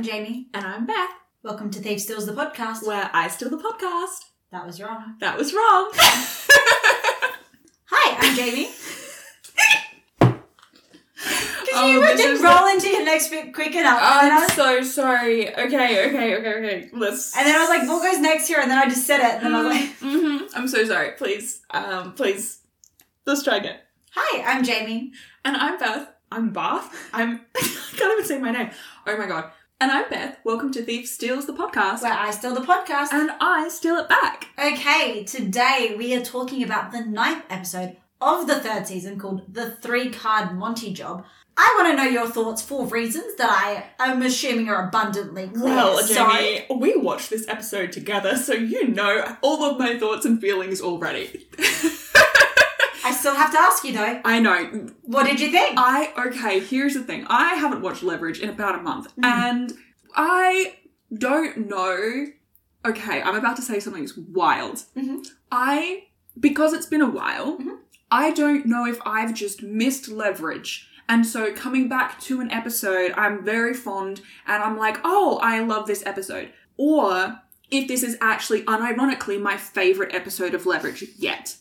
I'm Jamie. And I'm Beth, Welcome to Thief Steals the podcast. where I steal the podcast. That was wrong. That was wrong. Hi, I'm Jamie. Because Oh, you this didn't is roll into your next bit quick enough. and, then I I'm was, so sorry. Okay, okay, okay, okay. Let's. and then I was like, what goes next here? And then I just said it. And then I was like, hmm I'm so sorry. Please, um, please, let's try again. hi, I'm Jamie. And I'm Beth. I'm Bath. I'm. I can't even say my name. Oh my god. And I'm Beth. Welcome to Thief Steals the podcast. Where I steal the podcast. And I steal it back. Okay, today we are talking about the ninth episode of the third season called The Three Card Monty Job. I want to know your thoughts for reasons that I am assuming are abundantly clear. Well, Sorry. Jamie, we watched this episode together, so you know all of my thoughts and feelings already. I still have to ask you though, I know. what did you think? I okay, here's the thing. I haven't watched Leverage in about a month, and I don't know. Okay, I'm about to say something that's wild. Mhm. I because it's been a while, Mhm. I don't know if I've just missed Leverage. And so coming back to an episode, I'm very fond and I'm like, oh, I love this episode. Or if this is actually unironically my favorite episode of Leverage yet.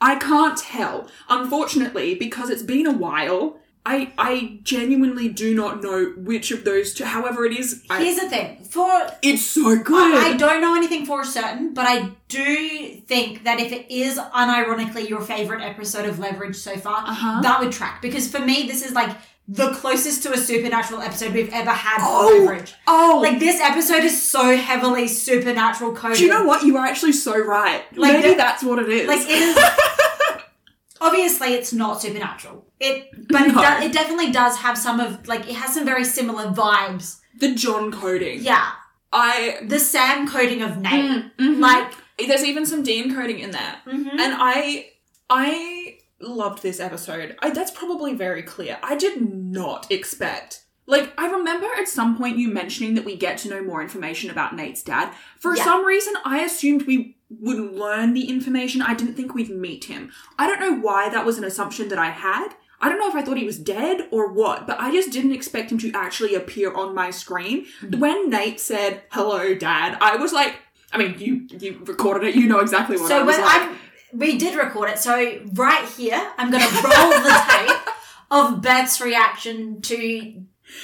I can't tell. Unfortunately, because it's been a while, I I genuinely do not know which of those two. However, it is. I, Here's the thing. For it's so good. I don't know anything for certain, but I do think that if it is unironically your favorite episode of Leverage so far, Uh-huh. that would track. Because for me, this is like the closest to a supernatural episode we've ever had Oh. for Leverage. oh, Like this episode is so heavily supernatural coded. do you know what? You are actually so right. Like Maybe the- that's what it is. Like it is. obviously, it's not supernatural. It, but it, No. do, it definitely does have some of like it has some very similar vibes. the John coding. Yeah, I. the Sam coding of Nate. Mm, mhm. Like, there's even some Dean coding in there. mhm. And I I loved this episode. I, that's probably very clear. I did not expect. Like, I remember at some point you mentioning that we get to know more information about Nate's dad. For Yeah. some reason, I assumed we would learn the information. I didn't think we'd meet him. I don't know why that was an assumption that I had. I don't know if I thought he was dead or what, but I just didn't expect him to actually appear on my screen. Mm-hmm. When Nate said, hello, dad, I was like, I mean, you you recorded it, you know exactly what I So was when like. I'm, we did record it. So right here, I'm going to roll the tape of Beth's reaction to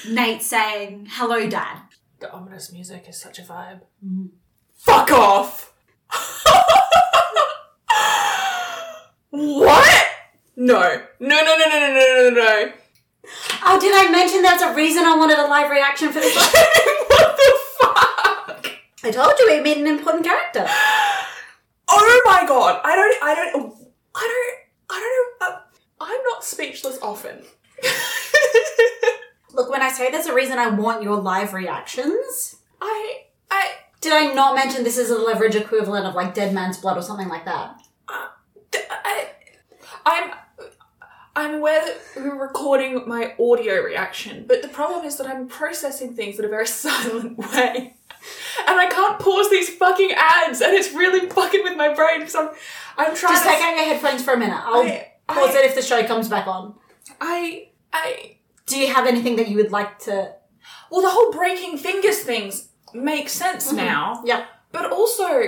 Nate saying, "Hello, Dad." The ominous music is such a vibe. Mm-hmm. Fuck off! what? No. No, no, no, no, no, no, no, no. Oh, did I mention that's a reason I wanted a live reaction for this? what the fuck? I told you we made an important character. Oh my god. I don't, I don't, I don't, I don't know. Uh, I'm not speechless often. Look, when I say there's a reason I want your live reactions, I, I, did I not mention this is a leverage equivalent of like Dead Man's Blood or something like that? I, I'm, I'm aware that we're recording my audio reaction, but the problem is that I'm processing things in a very silent way. And I can't pause these fucking ads, and it's really fucking with my brain because I'm, I'm trying Just to. take out your headphones for a minute. I'll I, pause I, it if the show comes back on. I, I, Do you have anything that you would like to? well, the whole breaking fingers things makes sense mm-hmm. now. Yep. But also,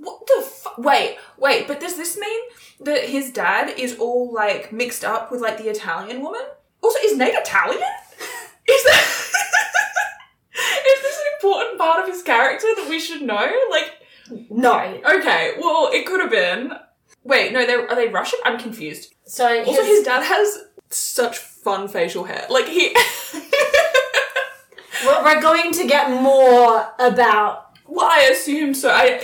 what the fuck? Wait, wait, but does this mean that his dad is all like mixed up with like the Italian woman? Also, is Nate Italian? Is that. is this an important part of his character that we should know? Like, No. okay, well, it could have been. Wait, no, they're, are they Russian? I'm confused. So Also, his- his dad has such fun facial hair. Like, he. we're, we're going to get more about. Well, I assume so. I,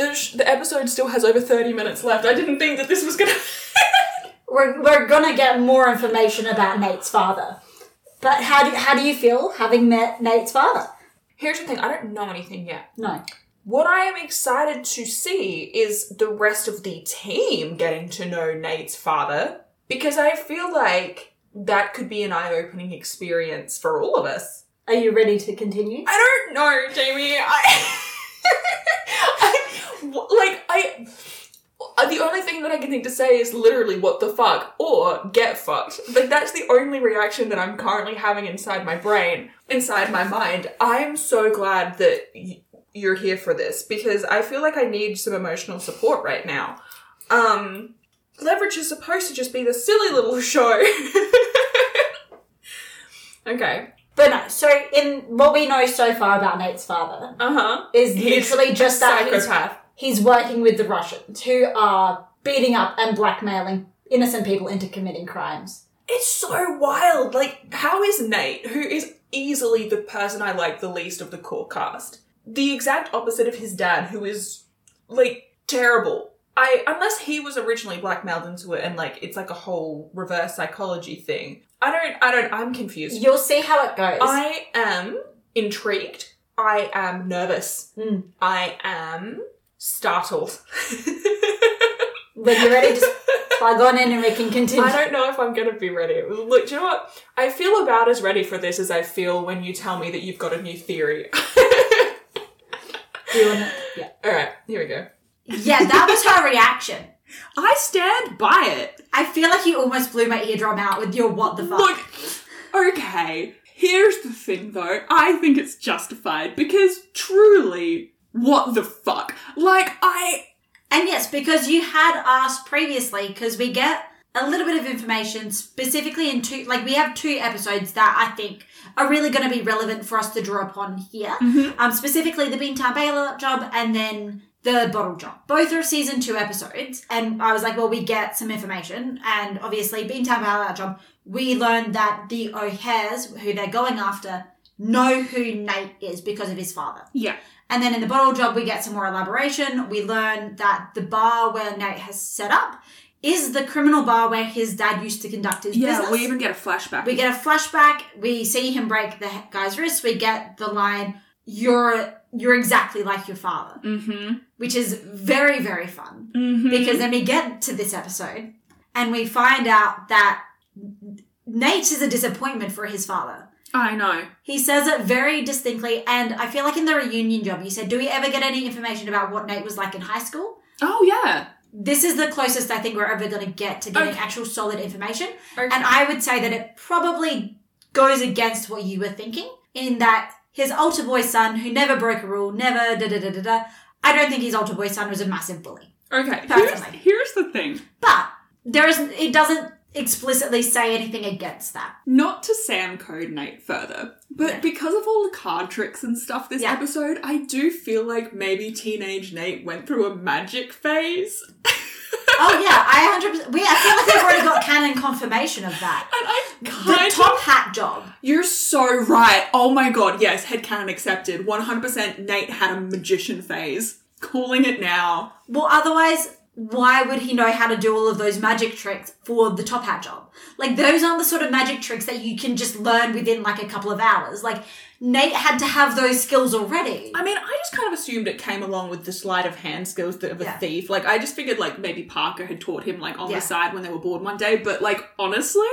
the, sh- the episode still has over 30 minutes left. I didn't think that this was gonna. We're, we're gonna get more information about Nate's father. But how do how do you feel having met Nate's father? Here's the thing I don't know anything yet. No. What I am excited to see is the rest of the team getting to know Nate's father because I feel like that could be an eye opening experience for all of us. Are you ready to continue? I don't know, Jamie. I, I like I Uh, the only thing that I can think to say is literally what the fuck or get fucked. Like that's the only reaction that I'm currently having inside my brain, inside my mind. I'm so glad that y- you're here for this because I feel like I need some emotional support right now. Um, Leverage is supposed to just be the silly little show. okay. But no, so in what we know so far about Nate's father Uh huh. is literally just that he's, psychopath. He's working with the Russians who are beating up and blackmailing innocent people into committing crimes. It's so wild. Like, how is Nate, who is easily the person I like the least of the core cast, the exact opposite of his dad, who is like terrible? I unless he was originally blackmailed into it and like it's like a whole reverse psychology thing. I don't. I don't. I'm confused. You'll see how it goes. I am intrigued. I am nervous. Hmm. I am startled. when you're ready, just plug on in and we can continue. I don't know if I'm gonna be ready. Look, do you know what? I feel about as ready for this as I feel when you tell me that you've got a new theory. Do you wanna- yeah. Alright, here we go. yeah, that was her reaction. I stand by it. I feel like you almost blew my eardrum out with your what the fuck. Look, okay, here's the thing though. I think it's justified because truly, what the fuck? Like, I. And yes, because you had asked previously, because we get a little bit of information specifically in two, like we have two episodes that I think are really going to be relevant for us to draw upon here. Um, specifically the Beantown Bail job and then the bottle job. Both are season two episodes. And I was like, well, we get some information. And obviously Beantown Bail job, we learned that the O'Hares, who they're going after, know who Nate is because of his father. Yeah. And then in the bottle job, we get some more elaboration. We learn that the bar where Nate has set up is the criminal bar where his dad used to conduct his Yeah, business. we even get a flashback. We get a flashback. We see him break the guy's wrist. We get the line, "You're you're exactly like your father," mm-hmm. which is very very fun Mm-hmm. because then we get to this episode and we find out that Nate is a disappointment for his father. I know. He says it very distinctly, and I feel like in the reunion job, you said, "Do we ever get any information about what Nate was like in high school?" Oh, yeah. This is the closest I think we're ever going to get to getting Okay. actual solid information, Okay. and I would say that it probably goes against what you were thinking in that his altar boy son, who never broke a rule, never da da da da da. I don't think his altar boy son was a massive bully, Okay, here's, here's the thing. but there is it doesn't explicitly say anything against that. Not to Sam code Nate further, but because of all the card tricks and stuff this Yeah. episode, I do feel like maybe teenage Nate went through a magic phase. Oh yeah, I hundred percent. We I feel like we've already got canon confirmation of that. And I The top of. hat job. You're so right. Oh my god, yes, head canon accepted. 100% Nate had a magician phase. Calling it now. Well, otherwise, why would he know how to do all of those magic tricks for the top hat job? Like, those aren't the sort of magic tricks that you can just learn within like a couple of hours. Like, Nate had to have those skills already. I mean, I just kind of assumed it came along with the sleight of hand skills of a Yeah. thief. Like, I just figured, like, maybe Parker had taught him, like, on Yeah. the side when they were bored one day. But, like, honestly,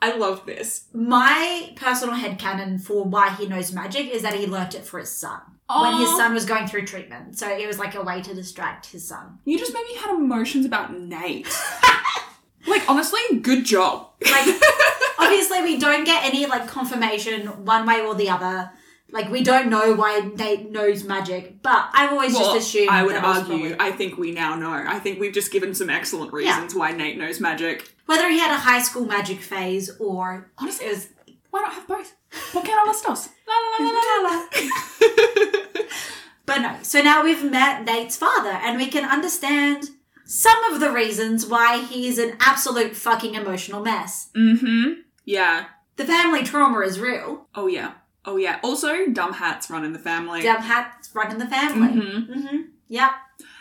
I love this. My personal headcanon for why he knows magic is that he learnt it for his son. When his son was going through treatment. So it was like a way to distract his son. You just maybe had emotions about Nate. like, honestly, good job. Like, obviously, we don't get any like confirmation one way or the other. Like, we don't know why Nate knows magic, but I've always Well, just assumed. I would argue, probably- I think we now know. I think we've just given some excellent reasons why Nate knows magic. whether he had a high school magic phase or Honestly, it was. Why not have both? ¿Por qué no las dos? La la la la la la. But no, so now we've met Nate's father, and we can understand some of the reasons why he's an absolute fucking emotional mess. mm-hmm. Yeah. The family trauma is real. Oh yeah. Oh yeah. Also, dumb hats run in the family. Dumb hats run in the family. Mhm. Mm-hmm. Yep.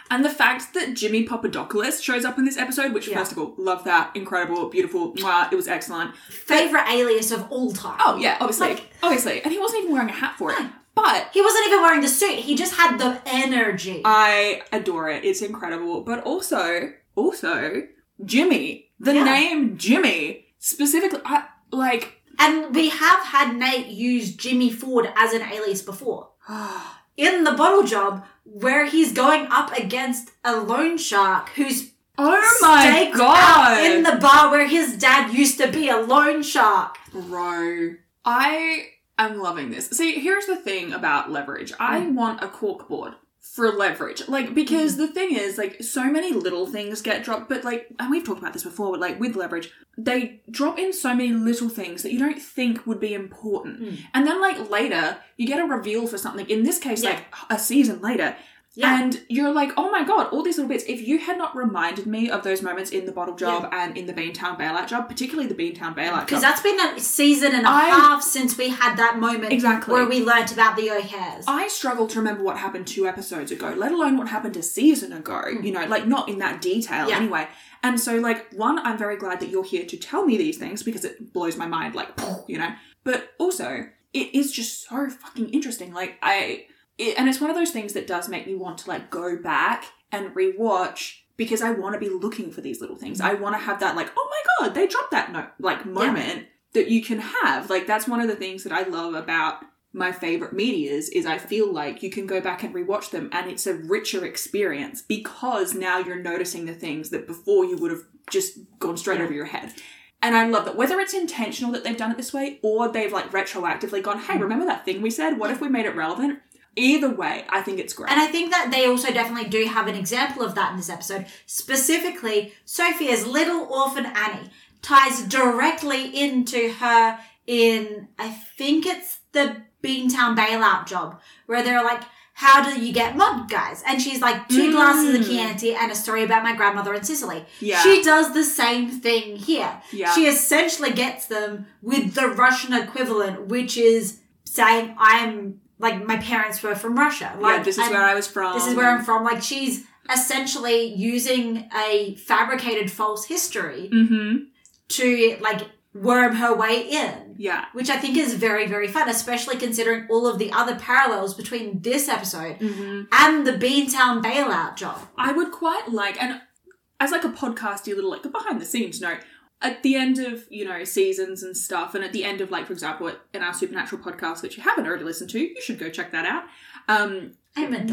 And the fact that Jimmy Papadopoulos shows up in this episode, which Yeah. first of all, love that, incredible, beautiful, mwah, it was excellent. Favorite alias of all time. Oh yeah, obviously, Like- obviously, and he wasn't even wearing a hat for it. No. But He wasn't even wearing the suit. He just had the energy. I adore it. It's incredible. But also, also, Jimmy, the Yeah. name Jimmy, specifically, I, like, and we have had Nate use Jimmy Ford as an alias before. In the bottle job, where he's going up against a loan shark who's Oh my god! in the bar where his dad used to be a loan shark. Bro, I am loving this. See, here's the thing about leverage. I Mm. want a corkboard for leverage. Like, because Mm. the thing is, like, so many little things get dropped, but like, and we've talked about this before, but like with leverage, they drop in so many little things that you don't think would be important. Mm. And then, like, later, you get a reveal for something. In this case, Yeah. like, a season later. Yeah. And you're like, oh my god, all these little bits. If you had not reminded me of those moments in the bottle job and in the Beantown bailout job, particularly the Beantown bailout Because that's been a season and a I- half since we had that moment Exactly. where we learnt about the O'Hares. I struggle to remember what happened two episodes ago, let alone what happened a season ago. You know, like not in that detail Mm. Yeah. anyway. And so, like, one, I'm very glad that you're here to tell me these things because it blows my mind, like, you know. But also, it is just so fucking interesting. Like, I, it, and it's one of those things that does make me want to like go back and rewatch because I want to be looking for these little things. I want to have that like, oh my god, they dropped that note, like moment that you can have. Like that's one of the things that I love about my favorite medias is I feel like you can go back and rewatch them and it's a richer experience because now you're noticing the things that before you would have just gone straight Yeah. over your head. And I love that whether it's intentional that they've done it this way or they've like retroactively gone, hey, mm. remember that thing we said? What if we made it relevant? Either way, I think it's great. And I think that they also definitely do have an example of that in this episode. Specifically, Sophie's little orphan Annie ties directly into her in, I think it's the Beantown bailout job, where they're like, how do you get mobbed, guys? And she's like, two glasses of Mm. Chianti and a story about my grandmother in Sicily. Yeah. She does the same thing here. Yeah. She essentially gets them with the Russian equivalent, which is saying, I'm, like, my parents were from Russia. Like, yeah, this is where I was from. this is where I'm from. Like she's essentially using a fabricated false history Mm-hmm. to like worm her way in. Yeah. Which I think is very, very fun, especially considering all of the other parallels between this episode Mm-hmm. and the Beantown bailout job. I would quite like, and as like a podcasty little like behind the scenes note, at the end of you know seasons and stuff, and at the end of like for example in our supernatural podcast, which you haven't already listened to, you should go check that out. Um,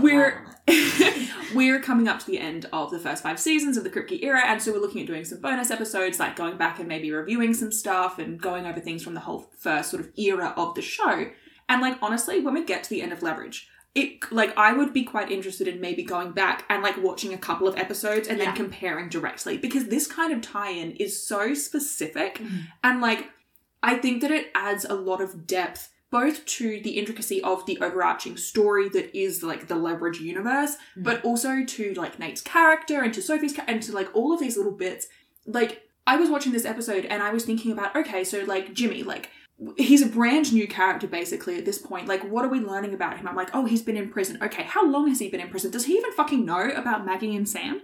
We're- we're coming up to the end of the first five seasons of the Kripke era, and so we're looking at doing some bonus episodes, like going back and maybe reviewing some stuff and going over things from the whole first sort of era of the show. And like honestly, when we get to the end of Leverage, it like I would be quite interested in maybe going back and like watching a couple of episodes and Yeah. then comparing directly because this kind of tie-in is so specific Mhm. and like I think that it adds a lot of depth both to the intricacy of the overarching story that is like the leverage universe, Mhm. but also to like Nate's character and to Sophie's cha- and to like all of these little bits. Like I was watching this episode and I was thinking about okay, so like Jimmy, like he's a brand new character basically at this point. Like what are we learning about him? I'm like, oh, he's been in prison. Okay, how long has he been in prison? Does he even fucking know about Maggie and Sam?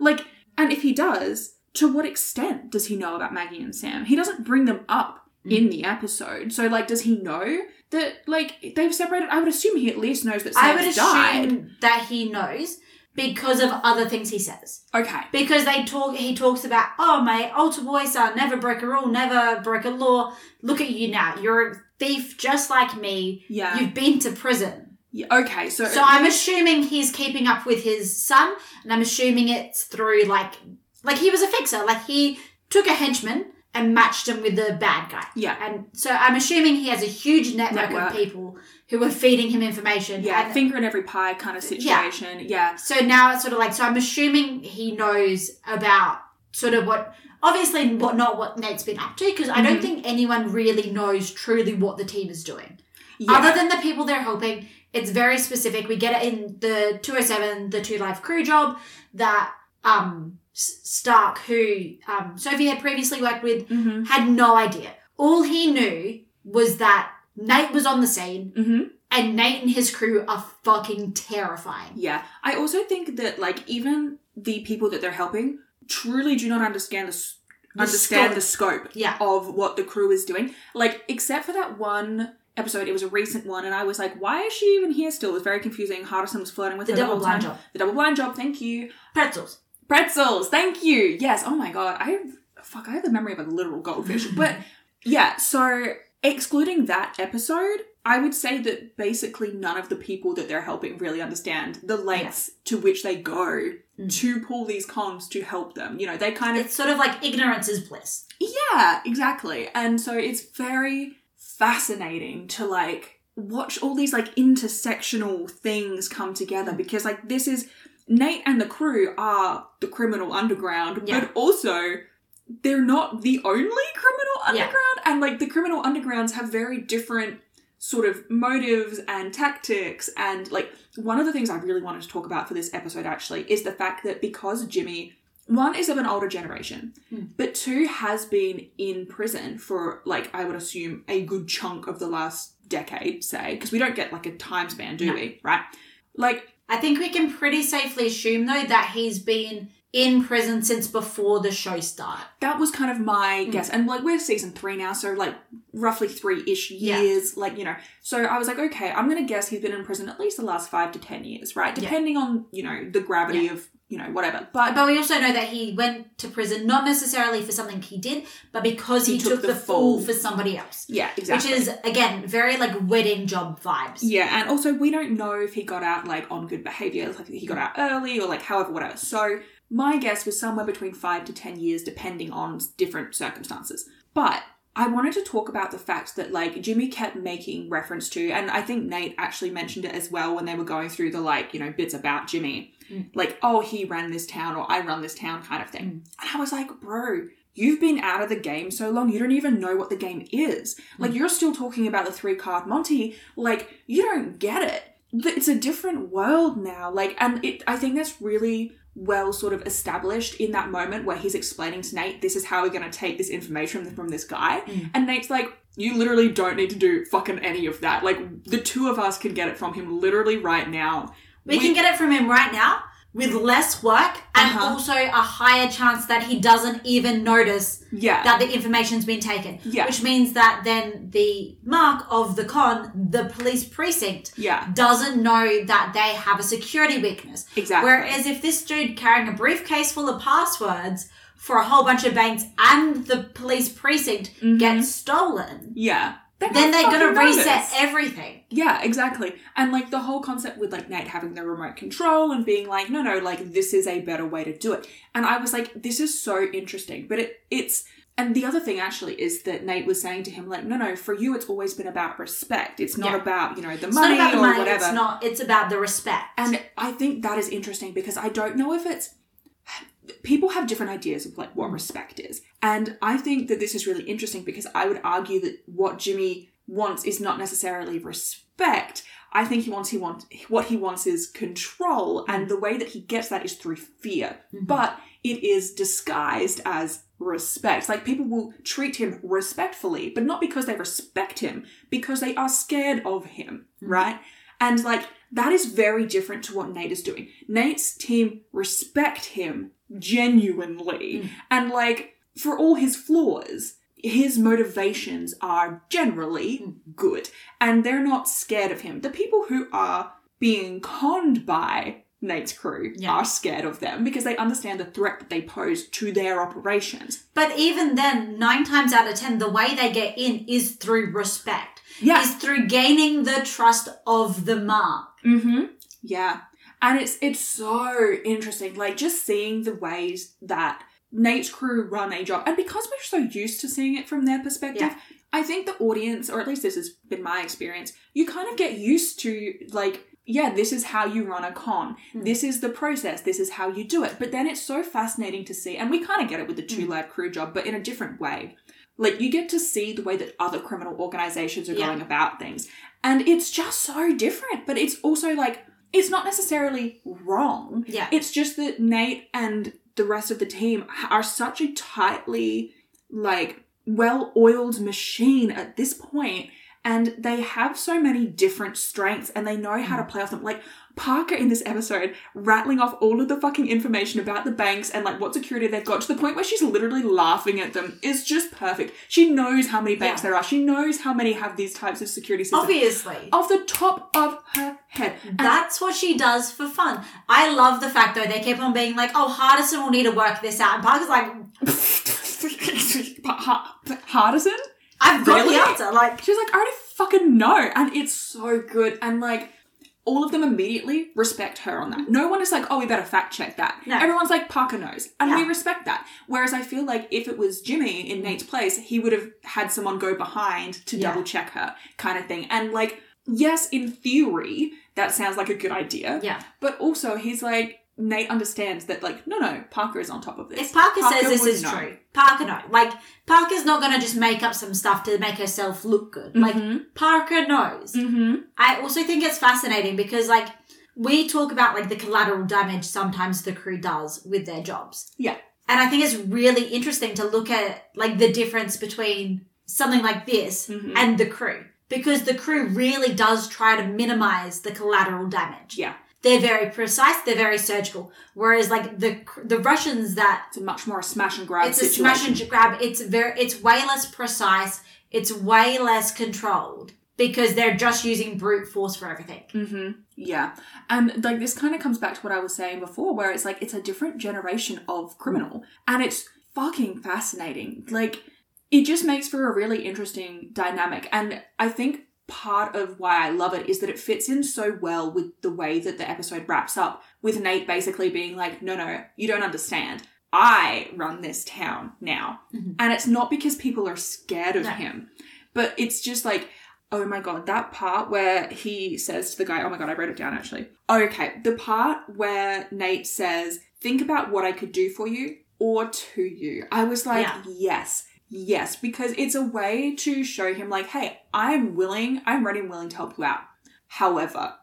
Like, and if he does, to what extent does he know about Maggie and Sam? He doesn't bring them up in the episode. So like does he know that like they've separated? I would assume he at least knows that I would died. assume that he knows because of other things he says. Okay. Because they talk, he talks about, oh, my altar boy son never broke a rule, never broke a law. Look at you now. You're a thief just like me. Yeah. You've been to prison. yeah. Okay. So, So I'm assuming he's keeping up with his son, and I'm assuming it's through like, like he was a fixer. Like he took a henchman and matched him with the bad guy. yeah. And so I'm assuming he has a huge network, Network. of people who are feeding him information. Yeah, And finger in every pie kind of situation. Yeah. so now it's sort of like, so I'm assuming he knows about sort of what, obviously, what not what Nate's been up to, because I don't Mhm. think anyone really knows truly what the team is doing. Yeah. Other than the people they're helping, it's very specific. We get it in the 207, the Two Live Crew job that um Stark, who um, Sophie had previously worked with, mm-hmm. had no idea. All he knew was that Nate was on the scene, Mm-hmm. and Nate and his crew are fucking terrifying. Yeah. I also think that like even the people that they're helping truly do not understand the, s The understand scope. the scope Yeah. of what the crew is doing. Like except for that one episode, it was a recent one, and I was like, why is she even here still? It was very confusing. Hardison was flirting with The her the double whole blind time. job. The double blind job. Thank you. Pretzels. Pretzels, thank you. Yes. Oh my god. I have fuck. I have the memory of a literal goldfish. but yeah. So excluding that episode, I would say that basically none of the people that they're helping really understand the lengths to which they go mm. to pull these cons to help them. You know, they kind of It's sort of like ignorance is bliss. yeah, exactly. And so it's very fascinating to like watch all these like intersectional things come together mm. because like this is Nate and the crew are the criminal underground, Yeah. but also they're not the only criminal Yeah. underground and like the criminal undergrounds have very different sort of motives and tactics and like one of the things I really wanted to talk about for this episode actually is the fact that because Jimmy one is of an older generation, Hmm. but two has been in prison for like I would assume a good chunk of the last decade, say, because we don't get like a time span, do No. we? Right? Like I think we can pretty safely assume though that he's been in prison since before the show started. that was kind of my Hmm. guess, and like we're season three now, so like roughly three ish Yeah. years, like you know. So I was like, okay, I'm gonna guess he's been in prison at least the last five to ten years, right? Yeah. Depending on you know the gravity of you know whatever, but But we also know that he went to prison not necessarily for something he did, but because he, He took, took the, the fall fall. for somebody else. yeah, exactly. Which is again very like wedding job vibes. Yeah, and also we don't know if he got out like on good behavior, like he got out early or like however whatever. So my guess was somewhere between five to ten years, depending on different circumstances. But I wanted to talk about the fact that like Jimmy kept making reference to, and I think Nate actually mentioned it as well when they were going through the like you know bits about Jimmy, Mm. like oh he ran this town or I run this town kind of thing, and I was like, bro. You've been out of the game so long, you don't even know what the game is. Like, you're still talking about the three card Monty. Like, you don't get it. It's a different world now. Like, and it, I think that's really well sort of established in that moment where he's explaining to Nate, this is how we're going to take this information from this guy. Mm. And Nate's like, you literally don't need to do fucking any of that. Like, the two of us can get it from him literally right now. We, can get it from him right now with less work and Uh-huh. also a higher chance that he doesn't even notice Yeah. that the information's been taken. Yeah. Which means that then the mark of the con, the police precinct, yeah. doesn't know that they have a security weakness. Exactly. Whereas if this dude carrying a briefcase full of passwords for a whole bunch of banks and the police precinct gets stolen, yeah. Then they're gonna reset everything. Yeah, exactly. And like the whole concept with like Nate having the remote control and being like, no, no, like this is a better way to do it. And I was like, this is so interesting. But it it's and the other thing actually is that Nate was saying to him, like, no, no, for you it's always been about respect. It's not Yeah. about, you know, the It's money not about the or money, whatever. it's not, it's about the respect. And I think that is interesting because I don't know if it's people have different ideas of like what mm. respect is. And I think that this is really interesting because I would argue that what Jimmy wants is not necessarily respect. I think he wants he wants what he wants is control and the way that he gets that is through fear. Mm-hmm. But it is disguised as respect. Like people will treat him respectfully, but not because they respect him, because they are scared of him, mm-hmm. right? And like that is very different to what Nate is doing. Nate's team respect him genuinely. Mm. And like for all his flaws, his motivations are generally good and they're not scared of him. The people who are being conned by Nate's crew Yeah. are scared of them because they understand the threat that they pose to their operations. But even then, nine times out of ten, the way they get in is through respect. Yeah. Is through gaining the trust of the mark. Mm-hmm. Yeah. And it's it's so interesting. Like just seeing the ways that Nate's crew run a job. And because we're so used to seeing it from their perspective, Yeah. I think the audience, or at least this has been my experience, you kind of get used to like, yeah, this is how you run a con. Hmm. This is the process. This is how you do it. But then it's so fascinating to see, and we kind of get it with the two hmm. lad crew job, but in a different way. Like you get to see the way that other criminal organizations are Yeah. going about things. And it's just so different. But it's also like it's not necessarily wrong. Yeah. It's just that Nate and the rest of the team are such a tightly, like, well oiled machine at this point, and they have so many different strengths and they know how to hmm. play off them. Like, Parker in this episode rattling off all of the fucking information about the banks and like what security they've got to the point where she's literally laughing at them is just perfect. She knows how many banks Yeah. there are. She knows how many have these types of security systems Obviously. off the top of her head. And That's what she does for fun. I love the fact though they keep on being like, "Oh, Hardison will need to work this out," and Parker's like, Ha- Hardison? I've got Really? the answer. Like, She's like, I already fucking know. And it's so good. And like, all of them immediately respect her on that. No one is like, oh, we better fact check that. No. Everyone's like, Parker knows. And we respect that. Whereas I feel like if it was Jimmy in Nate's place, he would have had someone go behind to Yeah. double check her, kind of thing. And like, yes, in theory, that sounds like a good idea. yeah. But also, he's like, Nate understands that, like, no, no, Parker is on top of this. If Parker, says this is know. true, Parker no. Like Parker's not gonna just make up some stuff to make herself look good. Like Parker knows. Mm-hmm. I also think it's fascinating because like we talk about like the collateral damage sometimes the crew does with their jobs. Yeah. And I think it's really interesting to look at like the difference between something like this Mhm. and the crew. Because the crew really does try to minimize the collateral damage. Yeah. They're very precise, they're very surgical. Whereas like the the Russians that It's a much more a smash and grab it's a smash and grab. It's very, it's way less precise. It's way less controlled because they're just using brute force for everything. hmm Yeah. And like this kind of comes back to what I was saying before, where it's like it's a different generation of criminal. And it's fucking fascinating. Like it just makes for a really interesting dynamic. And I think part of why I love it is that it fits in so well with the way that the episode wraps up, with Nate basically being like, no, no, you don't understand. I run this town now. Mhm. And it's not because people are scared of No. him, but it's just like, oh my god, that part where he says to the guy, oh my god, I wrote it down actually. Okay, the part where Nate says, think about what I could do for you or to you. I was like, Yeah. yes, yes, because it's a way to show him, like, hey, I'm willing, I'm ready and willing to help you out. However,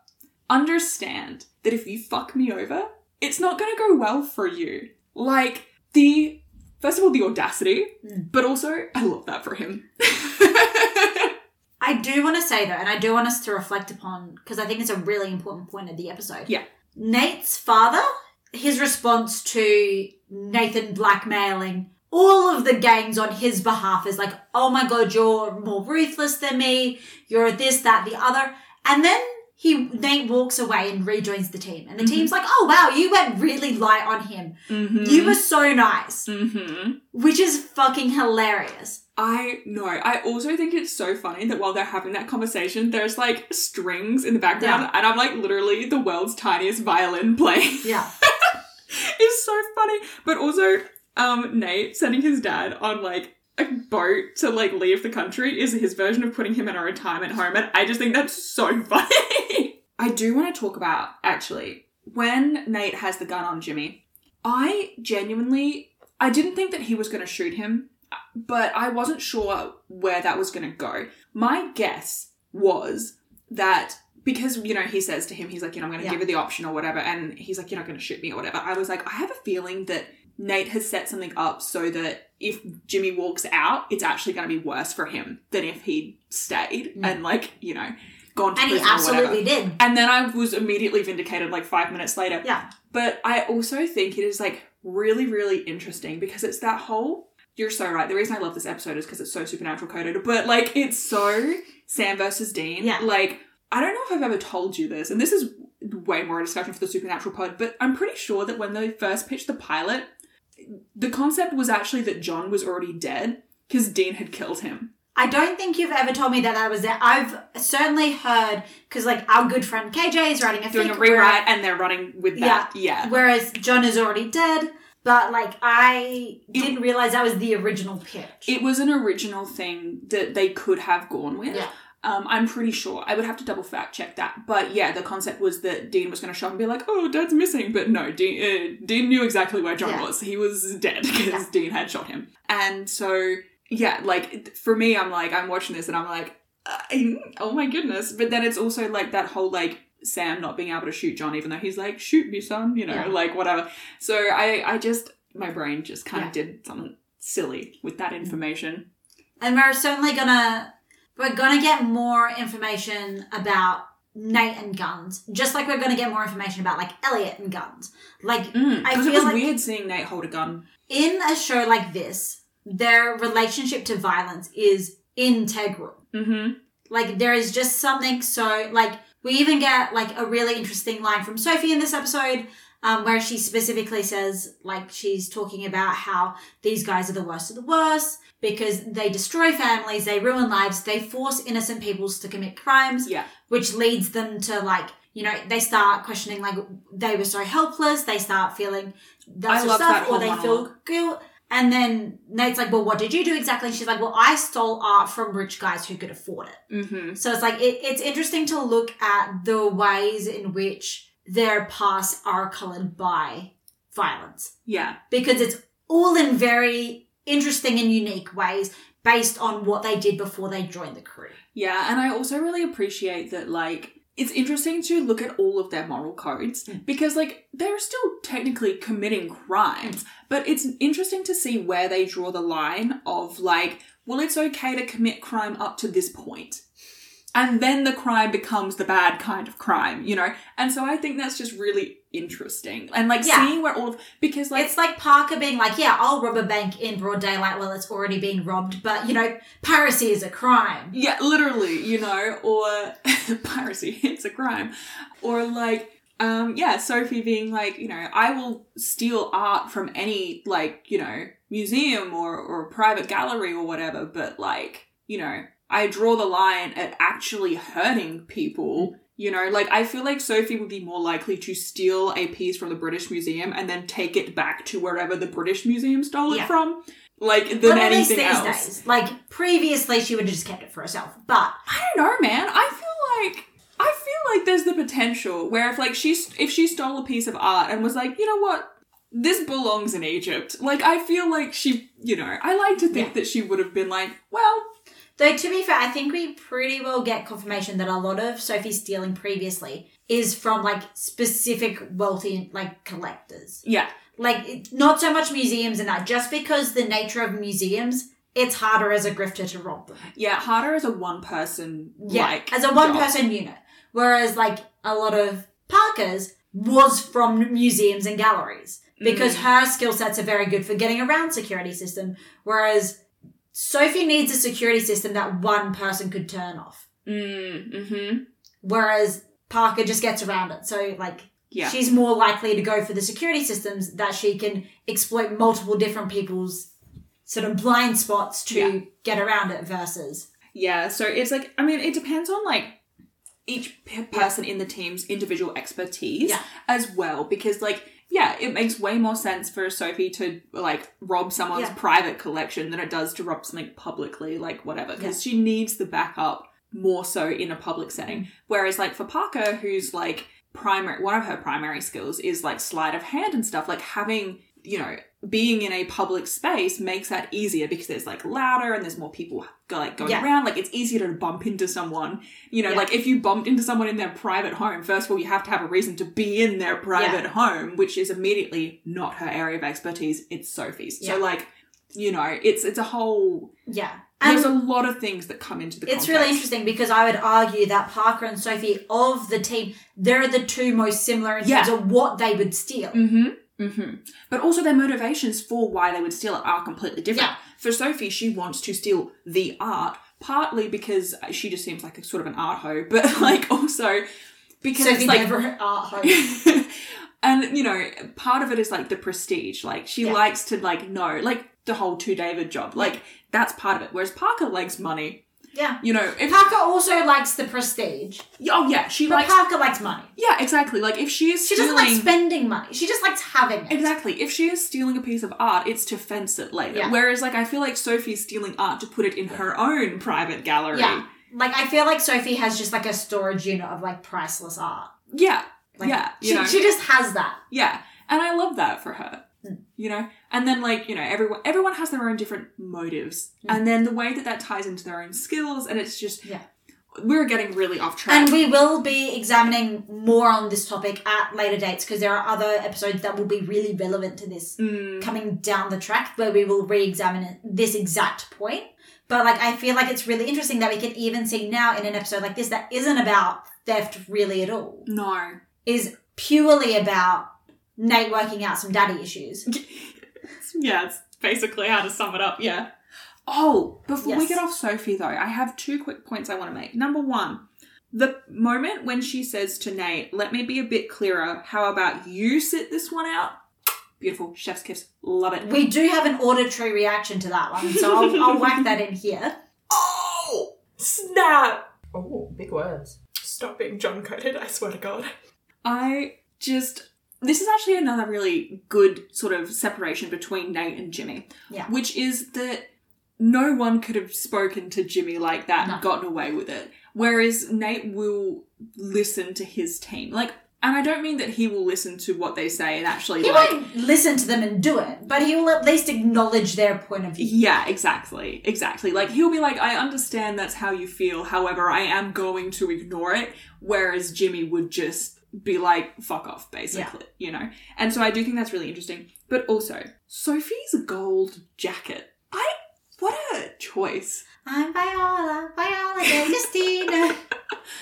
understand that if you fuck me over, it's not going to go well for you. Like, the, first of all, the audacity, Mm. but also, I love that for him. I do want to say though, and I do want us to reflect upon because I think it's a really important point of the episode. Yeah. Nate's father, his response to Nathan blackmailing all of the gangs on his behalf is like, "Oh my god, you're more ruthless than me. You're this, that, the other," and then. He Nate walks away and rejoins the team, and the Mhm. team's like, "Oh wow, you went really light on him. mm-hmm. You were so nice," Mm-hmm. which is fucking hilarious. I know. I also think it's so funny that while they're having that conversation, there's like strings in the background, Yeah. and I'm like literally the world's tiniest violin playing. Yeah, it's so funny. But also, um, Nate sending his dad on like a boat to like leave the country is his version of putting him in a retirement home, and I just think that's so funny. I do want to talk about actually when Nate has the gun on Jimmy. I genuinely, I didn't think that he was going to shoot him, but I wasn't sure where that was going to go. My guess was that because you know he says to him he's like you know i'm going to Yeah. give you the option or whatever and he's like you're not going to shoot me or whatever i was like i have a feeling that nate has set something up so that if jimmy walks out it's actually going to be worse for him than if he stayed Mm. and like you know gone to and he prison or whatever absolutely did. and then i was immediately vindicated like five minutes later Yeah. but I also think it is like really, really interesting because it's that whole. You're so right. The reason I love this episode is because it's so supernatural coded, but like it's so Sam versus Dean. Yeah. Like, I don't know if I've ever told you this, and this is way more a discussion for the supernatural pod, but I'm pretty sure that when they first pitched the pilot, the concept was actually that John was already dead because Dean had killed him. I don't think you've ever told me that that was there. I've certainly heard because like our good friend KJ is writing a Doing a rewrite and they're running with that. Yeah. where- whereas John is already dead. But like I didn't realize that was the original pitch. It was an original thing that they could have gone with. Yeah. Um, I'm pretty sure. I would have to double fact check that. But yeah, the concept was that Dean was going to show up and be like, oh, Dad's missing. But no, Dean, uh, Dean knew exactly where John Yeah. was. He was dead because Yeah. Dean had shot him. And so, yeah, like for me, I'm like, I'm watching this and I'm like, uh, oh my goodness. But then it's also like that whole like, Sam not being able to shoot John, even though he's like, shoot me, son, you know, Yeah. like whatever. So I, I just, my brain just kind of did something silly with that information. and we're certainly gonna we're gonna get more information about Nate and guns, just like we're gonna get more information about like Eliot and guns. Like I Because it feel was like weird seeing Nate hold a gun. in a show like this, their relationship to violence is integral. Mm-hmm. Like there is just something so like we even get like a really interesting line from Sophie in this episode um, where she specifically says, like, she's talking about how these guys are the worst of the worst because they destroy families, they ruin lives, they force innocent peoples to commit crimes, Yeah. which leads them to, like, you know, they start questioning, like, they were so helpless, they start feeling that sort of stuff, that or they monologue. feel guilt. And then Nate's like, well, what did you do exactly? And she's like, well, I stole art from rich guys who could afford it. Mm-hmm. So it's like it, it's interesting to look at the ways in which their past are colored by violence Yeah. because it's all in very interesting and unique ways based on what they did before they joined the crew. Yeah, and I also really appreciate that, like, it's interesting to look at all of their moral codes Mm. because, like, they're still technically committing crimes, but it's interesting to see where they draw the line of, like, well, it's okay to commit crime up to this point. And then the crime becomes the bad kind of crime, you know? And so I think that's just really interesting. And, like, Yeah. seeing where all of, because, like, it's like Parker being like, yeah, I'll rob a bank in broad daylight while it's already being robbed, but you know, piracy is a crime. Yeah, literally, you know, or piracy, it's a crime. Or like, um, yeah, Sophie being like, you know, I will steal art from any, like, you know, museum or, or private gallery or whatever, but like, you know, I draw the line at actually hurting people. You know, like I feel like Sophie would be more likely to steal a piece from the British Museum and then take it back to wherever the British Museum stole Yeah. it from, like than But anything these else. days, like previously, she would have just kept it for herself. But I don't know, man. I feel like I feel like there's the potential where if like she if she stole a piece of art and was like, you know what, this belongs in Egypt. Like I feel like she, you know, I like to think Yeah. that she would have been like, well, Though to be fair, I think we pretty well get confirmation that a lot of Sophie's stealing previously is from like specific wealthy like collectors. yeah, Like not so much museums and that. Just because the nature of museums, it's harder as a grifter to rob them. yeah, harder as a one person Yeah, like as a one job. person unit. Whereas like a lot of Parker's was from museums and galleries because Mm. her skill sets are very good for getting around security system. Whereas Sophie needs a security system that one person could turn off. Mm, mm-hmm. Whereas Parker just gets around it. So like Yeah. she's more likely to go for the security systems that she can exploit multiple different people's sort of blind spots to Yeah. get around it versus Yeah, so it's like I mean, it depends on like each p- person in the team's individual expertise Yeah. as well because like yeah, it makes way more sense for Sophie to like rob someone's Yeah. private collection than it does to rob something publicly, like whatever, because she needs the backup more so in a public setting. Whereas like for Parker, who's like primary, one of her primary skills is like sleight of hand and stuff, like having you know being in a public space makes that easier because there's like louder and there's more people go, like going Yeah. around like it's easier to bump into someone you know Yeah. like if you bumped into someone in their private home first of all you have to have a reason to be in their private home which is immediately not her area of expertise it's sophie's Yeah. so like you know it's it's a whole yeah. there's a lot of things that come into the it's context. really interesting because I would argue that Parker and Sophie of the team, they're the two most similar in terms Yeah. of what they would steal. Mm-hmm. Mm-hmm. But also their motivations for why they would steal it are completely different. Yeah. For Sophie, she wants to steal the art, partly because she just seems like a sort of an art hoe, but like also because Sophie it's like art home. and you know, part of it is like the prestige. Like she Yeah. likes to like know, like the whole two David job. Like that's part of it. Whereas Parker likes money. Yeah. You know, if Parker also likes the prestige, oh yeah, she but likes Parker likes money. yeah exactly. Like if she is She doesn't like spending money. She just likes having it. Exactly. If she is stealing a piece of art, it's to fence it later. Yeah. Whereas, like, I feel like Sophie's stealing art to put it in her own private gallery. Yeah. Like I feel like Sophie has just like a storage unit of like priceless art. Yeah. Like, yeah. You She, know. she just has that. yeah. And I love that for her. You know. And then, like, you know, everyone everyone has their own different motives, and then the way that that ties into their own skills, and it's just Yeah. we're getting really off track. And we will be examining more on this topic at later dates because there are other episodes that will be really relevant to this Mm, coming down the track where we will re-examine this exact point. But like I feel like it's really interesting that we can even see now in an episode like this that isn't about theft really at all. no. Is purely about Nate working out some daddy issues. Yeah, it's basically how to sum it up. Yeah. Oh, before we get off Sophie, though, I have two quick points I want to make. Number one, The moment when she says to Nate, let me be a bit clearer, how about you sit this one out? Beautiful. Chef's kiss. Love it. We do have an auditory reaction to that one, so I'll, I'll whack that in here. Oh! Snap! Oh, big words. Stop being John coded, I swear to God. I just. This is actually another really good sort of separation between Nate and Jimmy. Yeah. Which is that no one could have spoken to Jimmy like that No. and gotten away with it. Whereas Nate will listen to his team. Like, and I don't mean that he will listen to what they say and actually He like. won't listen to them and do it, but he will at least acknowledge their point of view. Yeah, exactly. Exactly. Like he'll be like, I understand that's how you feel, however, I am going to ignore it. Whereas Jimmy would just be like, fuck off, basically. You know? And so I do think that's really interesting. But also, Sophie's gold jacket. I what a choice. I'm Viola, Viola D'Agostino.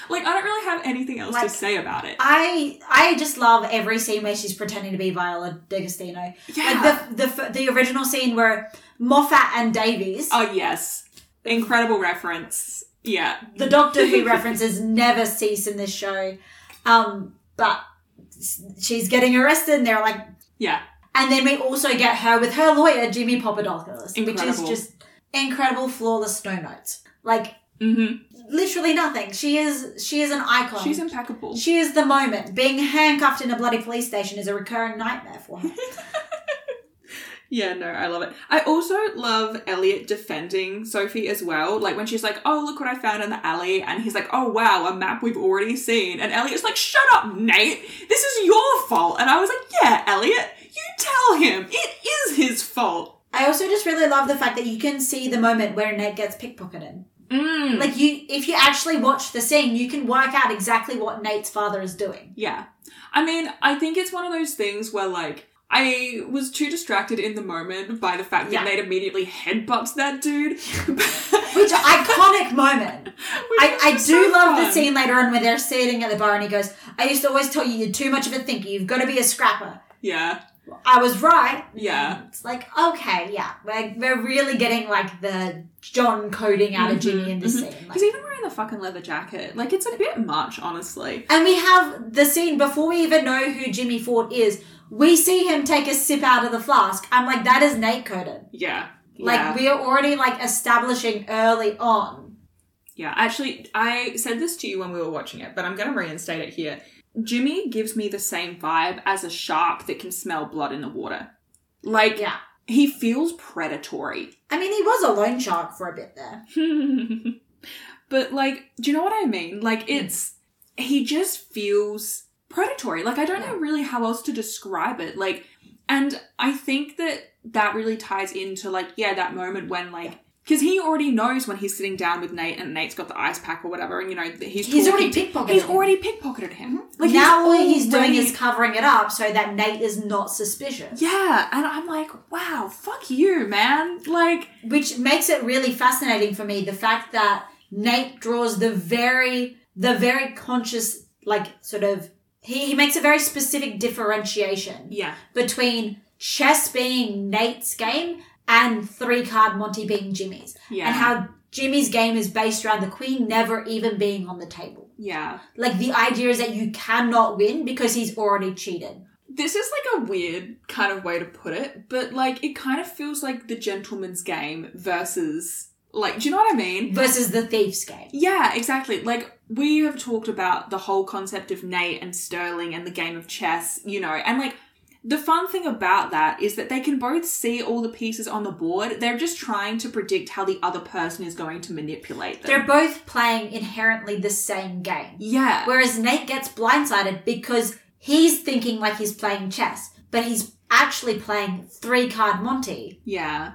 Like I don't really have anything else to say about it. I I just love every scene where she's pretending to be Viola D'Agostino. yeah. Like the, the the original scene where Moffat and Davies, oh yes. Incredible reference. Yeah. the Doctor Who references never cease in this show. Um, but she's getting arrested, and they're like, Yeah. and then we also get her with her lawyer Jimmy Papadopoulos, which is just incredible, flawless no notes. Like Mm-hmm. literally nothing. She is she is an icon. She's impeccable. She is the moment. Being handcuffed in a bloody police station is a recurring nightmare for her. Yeah, no, I love it. I also love Eliot defending Sophie as well. Like when she's like, "Oh, look what I found in the alley," and he's like, "Oh wow, a map we've already seen," and Eliot's like, "Shut up, Nate. This is your fault." And I was like, "Yeah, Eliot, you tell him it is his fault." I also just really love the fact that you can see the moment where Nate gets pickpocketed. Mm. Like you, if you actually watch the scene, you can work out exactly what Nate's father is doing. Yeah. I mean, I think it's one of those things where, like, I was too distracted in the moment by the fact that Yeah. Nate immediately headbutts that dude. Which iconic moment. Which I, I do so love the scene later on where they're sitting at the bar and he goes, I used to always tell you you're too much of a thinker. You've got to be a scrapper. Yeah. I was right. Yeah. It's like, okay, yeah. We're, we're really getting like the John coding out of Jimmy in this mhm. scene. Like, He's even wearing the fucking leather jacket. Like, it's a bit much, honestly. And we have the scene before we even know who Jimmy Ford is. We see him take a sip out of the flask. I'm like, that is Nate Coden. Yeah. Like yeah. we are already like establishing early on. Yeah. Actually, I said this to you when we were watching it, but I'm going to reinstate it here. Jimmy gives me the same vibe as a shark that can smell blood in the water. Like, Yeah. he feels predatory. I mean, he was a loan shark for a bit there. but like, do you know what I mean? Like, hmm. it's he just feels predatory. Like, I don't know really how else to describe it. Like, and I think that that really ties into like, yeah, that moment when like. Because he already knows when he's sitting down with Nate and Nate's got the ice pack or whatever, and you know he's He's already pickpocketed He's him. already pickpocketed him. Mm-hmm. Like now all he's doing is covering it up so that Nate is not suspicious. yeah, and I'm like, wow, fuck you, man. Like, Which makes it really fascinating for me, the fact that Nate draws the very the very conscious like sort of he, he makes a very specific differentiation yeah, between chess being Nate's game and three card Monty being Jimmy's. yeah, And how Jimmy's game is based around the queen never even being on the table. yeah. Like the idea is that you cannot win because he's already cheated. This is like a weird kind of way to put it, but like it kind of feels like the gentleman's game versus like, do you know what I mean? Versus the thief's game. Yeah, exactly. Like we have talked about the whole concept of Nate and Sterling and the game of chess, you know, and like the fun thing about that is that they can both see all the pieces on the board. They're just trying to predict how the other person is going to manipulate them. They're both playing inherently the same game. yeah. Whereas Nate gets blindsided because he's thinking like he's playing chess, but he's actually playing three card Monty. Yeah.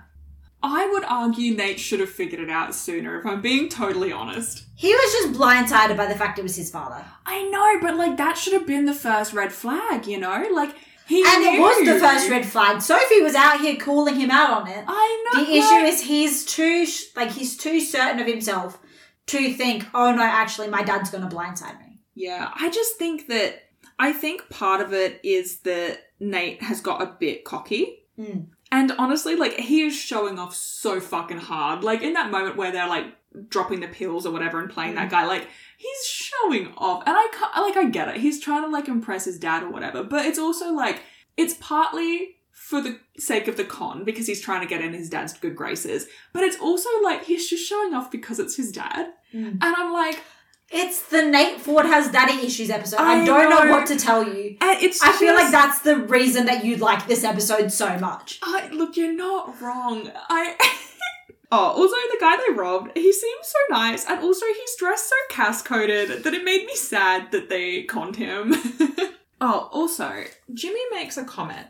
I would argue Nate should have figured it out sooner, if I'm being totally honest. He was just blindsided by the fact it was his father. I know, but like that should have been the first red flag, you know? Like he And it was the first red flag. Sophie was out here calling him out on it. I know. The issue is he's too like he's too certain of himself to think, oh no, actually my dad's gonna blindside me. Yeah, I just think that I think part of it is that Nate has got a bit cocky. Mm. And honestly, like he is showing off so fucking hard. Like in that moment where they're like dropping the pills or whatever and playing that mm. guy. Like he's showing off, and I can't, like I get it. He's trying to like impress his dad or whatever, but it's also like it's partly for the sake of the con because he's trying to get in his dad's good graces, but it's also like he's just showing off because it's his dad, mm. and I'm like, It's the Nate Ford has daddy issues episode. I, I don't know. know. what to tell you. and it's. I feel like that's the reason that you like this episode so much. I look, you're not wrong. I. oh, also the guy they robbed, he seems so nice, and also he's dressed so cast coded that it made me sad that they conned him. oh, also Jimmy makes a comment,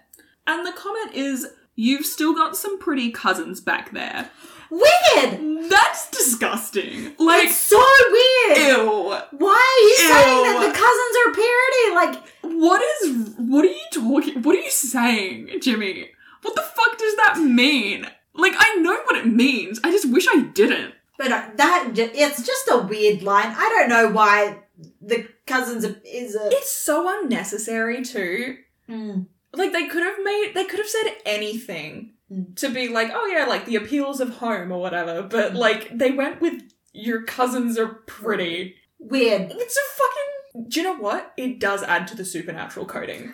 and the comment is, "You've still got some pretty cousins back there." Weird. That's disgusting. Like, it's so weird. ew. Why are you saying that the cousins are parody? Like, What is? What are you talking? What are you saying, Jimmy? What the fuck does that mean? Like, I know what it means. I just wish I didn't. but uh, that it's just a weird line. I don't know why the cousins are, is a. It's so unnecessary too. Mm. Like they could have made, they could have said anything. To be like, oh yeah, like the appeals of home or whatever. But like they went with your cousins are pretty. Weird. It's a fucking. Do you know what? It does add to the supernatural coding.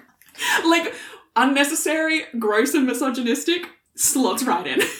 Like unnecessary, gross, and misogynistic slots right in.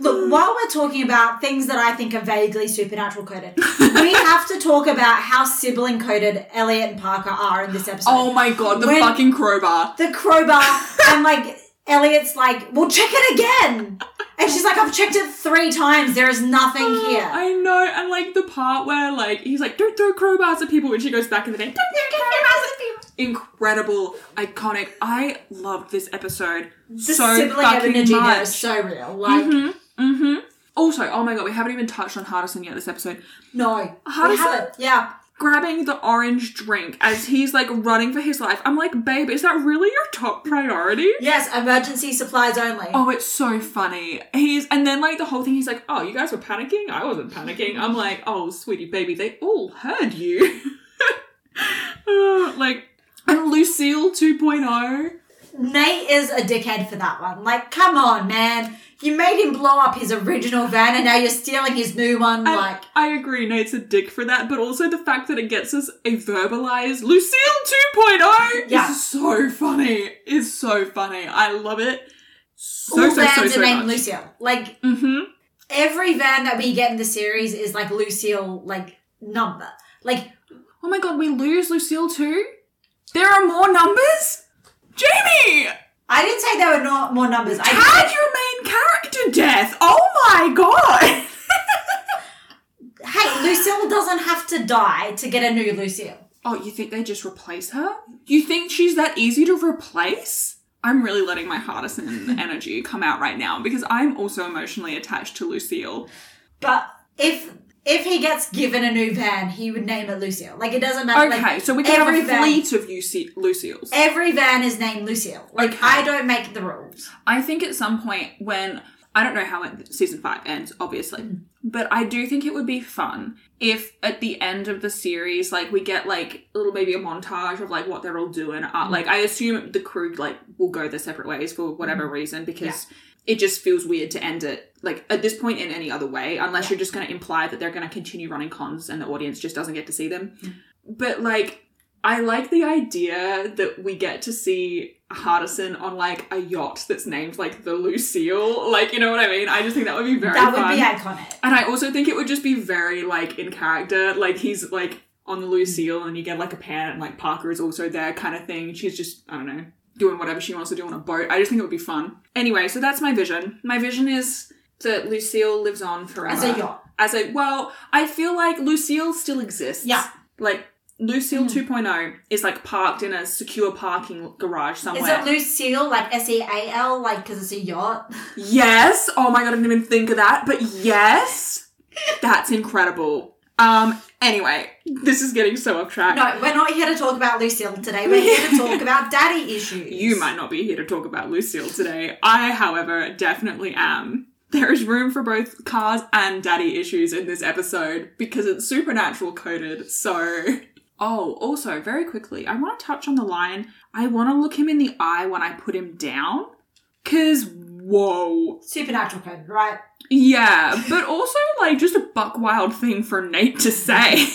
Look, while we're talking about things that I think are vaguely supernatural coded, we have to talk about how sibling coded Eliot and Parker are in this episode. oh my god, the When- fucking crowbar. the crowbar and like Eliot's like, well, check it again. And she's like, I've checked it three times. There is nothing here. I know, and like the part where like he's like, "Don't throw crowbars at people," when she goes back in the day. Don't throw crowbars at people. Incredible, iconic. I loved this episode the so sibling fucking energy much. is so real. Like, mm-hmm, mm-hmm. Also, oh my god, we haven't even touched on Hardison yet this episode. no. we Hardison? haven't. Yeah. Grabbing the orange drink as he's like running for his life. I'm like, babe, is that really your top priority? Yes, emergency supplies only. Oh, it's so funny. He's and then like the whole thing. He's like, "Oh, you guys were panicking. I wasn't panicking." I'm like, "Oh, sweetie baby, they all heard you." Uh, like, and Lucille 2.0. Nate is a dickhead for that one. Like, come on, man. You made him blow up his original van and now you're stealing his new one. Like, I agree, Nate's a dick for that, but also the fact that it gets us a verbalized Lucille 2.0 Yeah. is so funny. Is so funny. I love it. So all so so vans so are named much. Lucille. Like, Mm-hmm. every van that we get in the series is like Lucille, like, number. Like, Oh my god, we lose Lucille too? There are more numbers? Jamie! I didn't say there were not more numbers. I Had your main character death! Oh my god! Hey, Lucille doesn't have to die to get a new Lucille. oh, you think they just replace her? You think she's that easy to replace? I'm really letting my Hardison energy come out right now because I'm also emotionally attached to Lucille. But if if he gets given a new van, he would name it Lucille. Like it doesn't matter. Okay, like, so we can every have a van- fleet of Lucy- Lucille's. Every van is named Lucille. Like Okay. I don't make the rules. I think at some point when I don't know how it, season five ends, obviously, Mm. but I do think it would be fun if at the end of the series, like we get like a little maybe a montage of like what they're all doing. Mm. Uh, like I assume the crew like will go their separate ways for Mm. whatever reason because. It just feels weird to end it like at this point in any other way, unless Yeah. you're just going to imply that they're going to continue running cons and the audience just doesn't get to see them. Mm. But like, I like the idea that we get to see Hardison on like a yacht that's named like the Lucille. Like, you know what I mean? I just think that would be very that would fun. be iconic. and I also think it would just be very like in character. Like he's like on the Lucille and you get like a pan and like Parker is also there kind of thing. She's just, I don't know, doing whatever she wants to do on a boat. I just think it would be fun. Anyway, so that's my vision. My vision is that Lucille lives on forever. As a yacht. As a, well, I feel like Lucille still exists. Yeah. Like, Lucille Mm. 2.0 is like parked in a secure parking garage somewhere. Is it Lucille like S E A L like because it's a yacht? Yes. Oh my god, I didn't even think of that. But yes, that's incredible. Um. Anyway, this is getting so off track. No, we're not here to talk about Lucille today. We're here to talk about daddy issues. You might not be here to talk about Lucille today. I, however, definitely am. There is room for both cars and daddy issues in this episode because it's supernatural coded. So. Oh, also, very quickly, I want to touch on the line. I want to look him in the eye when I put him down. Because whoa. Supernatural code, right? Yeah, but also like just a buck wild thing for Nate to say.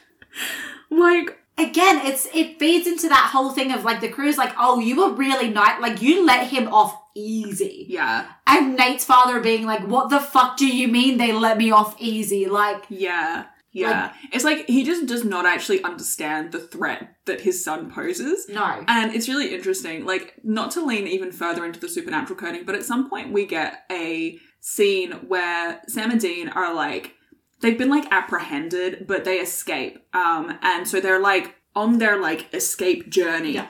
like, Again, it's it feeds into that whole thing of like the crew's like, oh, you were really nice, like you let him off easy, yeah, and Nate's father being like, what the fuck do you mean they let me off easy? Like, yeah, yeah. it's like he just does not actually understand the threat that his son poses. no, And it's really interesting, like, not to lean even further into the supernatural coding, but at some point we get a scene where Sam and Dean are like, they've been like apprehended, but they escape. Um, and so they're like on their like escape journey. Yeah.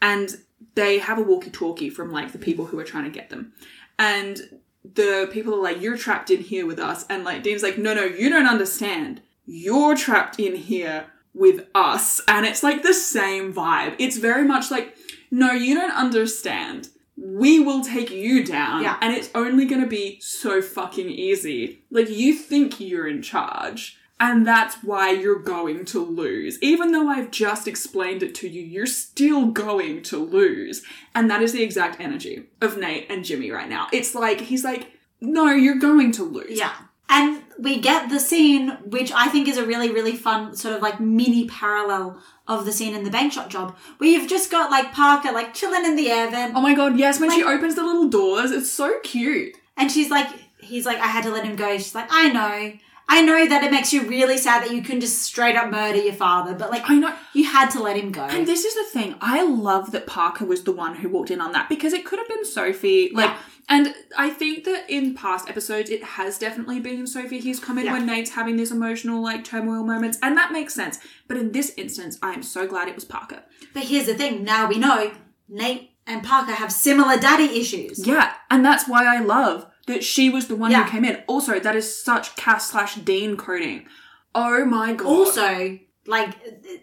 And they have a walkie talkie from like the people who are trying to get them. And the people are like, You're trapped in here with us. And like Dean's like, No, no, you don't understand. You're trapped in here with us. And it's like the same vibe. It's very much like, No, you don't understand. We will take you down. Yeah. And it's only gonna be so fucking easy. Like, you think you're in charge. And that's why you're going to lose. Even though I've just explained it to you, you're still going to lose. And that is the exact energy of Nate and Jimmy right now. It's like, he's like, no, you're going to lose. yeah. And we get the scene, which I think is a really, really fun sort of like mini parallel of the scene in the bank shot job, where you've just got like Parker like chilling in the air vent, Oh my god, yes, when she opens the little doors, it's so cute. and she's like, he's like, I had to let him go. She's like, I know. I know that it makes you really sad that you can just straight up murder your father, but like, I know. you had to let him go. And this is the thing. I love that Parker was the one who walked in on that because it could have been Sophie. Like, Yeah. And I think that in past episodes, it has definitely been Sophie. He's come in Yeah. when Nate's having these emotional, like, turmoil moments, and that makes sense. But in this instance, I am so glad it was Parker. But here's the thing: now we know Nate and Parker have similar daddy issues. Yeah, and that's why I love that she was the one Yeah. who came in. Also, that is such Cass slash Dean coding. Oh my god. Also, like,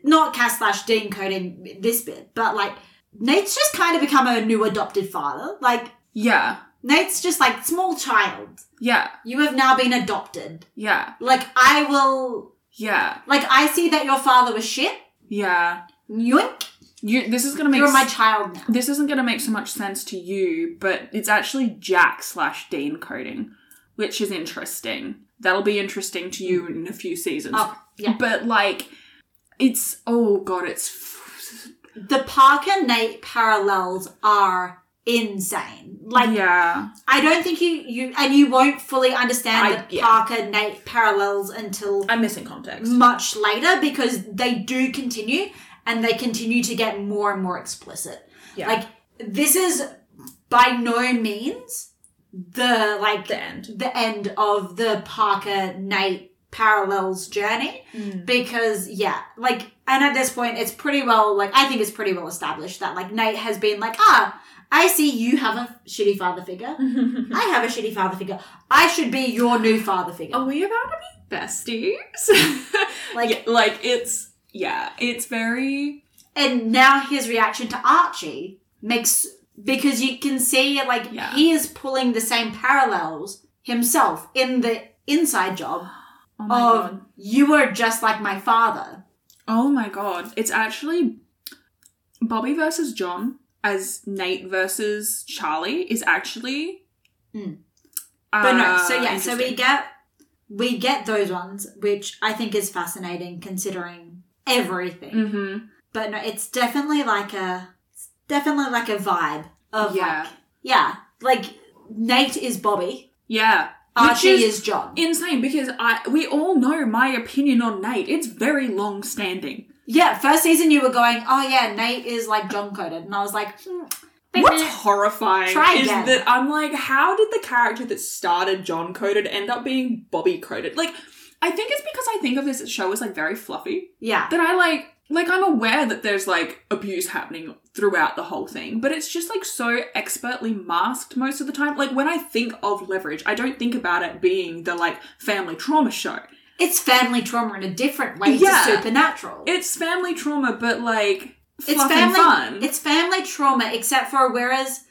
not Cass slash Dean coding this bit, but like, Nate's just kind of become a new adopted father. Like, yeah, Nate's just like small child. yeah, You have now been adopted. yeah, Like, I will. yeah, Like, I see that your father was shit. yeah. Yoink. You, this is gonna make You're my child now. this isn't gonna make so much sense to you, but it's actually Jack slash Dean coding, which is interesting. That'll be interesting to you in a few seasons. Oh, yeah. But like, it's oh god, it's The Parker Nate parallels are insane. Like, yeah, I don't think you you and you won't fully understand I- the yeah. Parker Nate parallels until I'm missing context. much later because they do continue and they continue to get more and more explicit. Yeah. Like this is by no means the like The end. the end of the Parker Nate parallels journey Mm. because yeah like and at this point it's pretty well like i think it's pretty well established that like nate has been like ah i see you have a shitty father figure i have a shitty father figure i should be your new father figure Are we about to be besties? Like- like, like it's yeah, it's very and now his reaction to archie makes because you can see like Yeah. he is pulling the same parallels himself in the inside job oh my of god. you are just like my father Oh my god. It's actually Bobby versus John as Nate versus Charlie is actually Mm. But no, uh, so yeah, so we get we get those ones, which I think is fascinating considering everything. Mhm. But no, it's definitely like a it's definitely like a vibe of Yeah. like yeah, like Nate is Bobby, Yeah. Archie is is John. insane because I we all know my opinion on Nate. It's very long standing. Yeah, first season you were going, oh yeah, Nate is like John coded, and I was like, hmm, What's horrifying Try is again. that I'm like, how did the character that started John coded end up being Bobby coded? Like, I think it's because I think of this show as like very fluffy. yeah, That I like, like I'm aware that there's like abuse happening throughout the whole thing, but it's just like so expertly masked most of the time. Like when I think of Leverage, I don't think about it being the like family trauma show. It's family trauma in a different way Yeah. to supernatural. It's family trauma, but like it's family fun. it's family trauma except for whereas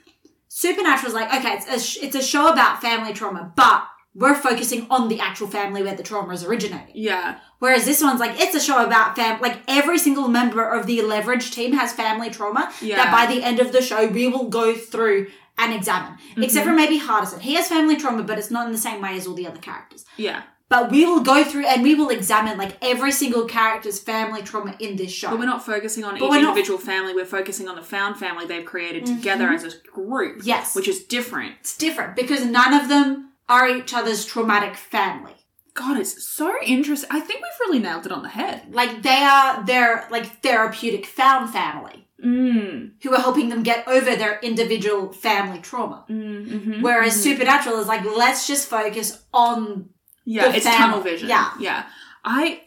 supernatural is like okay it's a, it's a show about family trauma but we're focusing on the actual family where the trauma is originating yeah, whereas this one's like it's a show about fam like every single member of the leverage team has family trauma Yeah. that by the end of the show we will go through and examine. Except mm-hmm. for maybe Hardison. He has family trauma, but it's not in the same way as all the other characters. Yeah. But we will go through and we will examine like every single character's family trauma in this show. But we're not focusing on But each we're not- individual family. We're focusing on the found family they've created together as a group. Yes. Which is different. it's different because none of them are each other's traumatic family. God, it's so interesting. I think we've really nailed it on the head. Like they are their like therapeutic found family Mm. who are helping them get over their individual family trauma. Mm-hmm. Whereas Supernatural is like, let's just focus on Yeah, it's tunnel vision. Yeah. Yeah. I,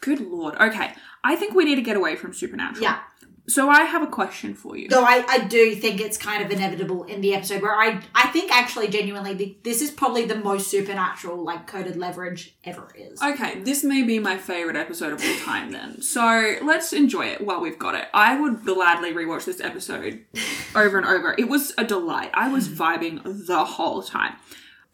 good lord. Okay. I think we need to get away from Supernatural. yeah. So I have a question for you. Though I, I do think it's kind of inevitable in the episode where I I think actually genuinely the, this is probably the most supernatural like coded leverage ever is. Okay, this may be my favorite episode of all time then. So let's enjoy it while we've got it. I would gladly rewatch this episode over and over. It was a delight. I was vibing the whole time.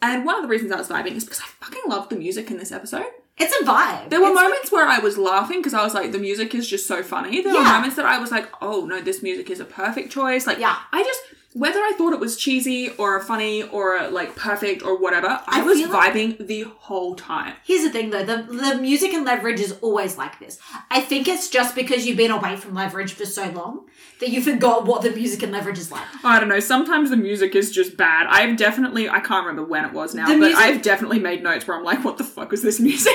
And one of the reasons I was vibing is because I fucking loved the music in this episode. It's a vibe. There were It's moments where I was laughing because I was like, the music is just so funny. There were moments that I was like, oh no, this music is a perfect choice. Like, Yeah. I just, whether I thought it was cheesy or funny or like perfect or whatever, I, I was like- vibing the whole time. Here's the thing though, the, the music and leverage is always like this. I think it's just because you've been away from leverage for so long that you forgot what the music and leverage is like. I don't know. Sometimes the music is just bad. I've definitely, I can't remember when it was now, The but music- I've definitely made notes where I'm like, what the fuck was this music?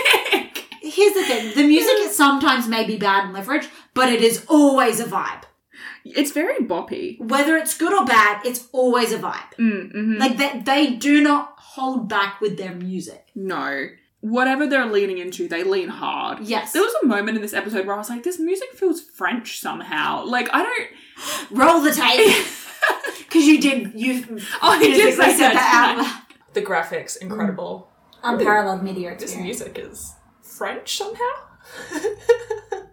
Here's the thing, the music is sometimes may be bad in leverage, but it is always a vibe. It's very boppy. Whether it's good or bad, it's always a vibe. Mm, mhm. Like they, they do not hold back with their music. No. Whatever they're leaning into, they lean hard. Yes. There was a moment in this episode where I was like, this music feels French somehow. Like, I don't. Roll the tape. Because you did, you Oh, I did physically say that, that out. The graphics, incredible. Unparalleled media This music is French somehow.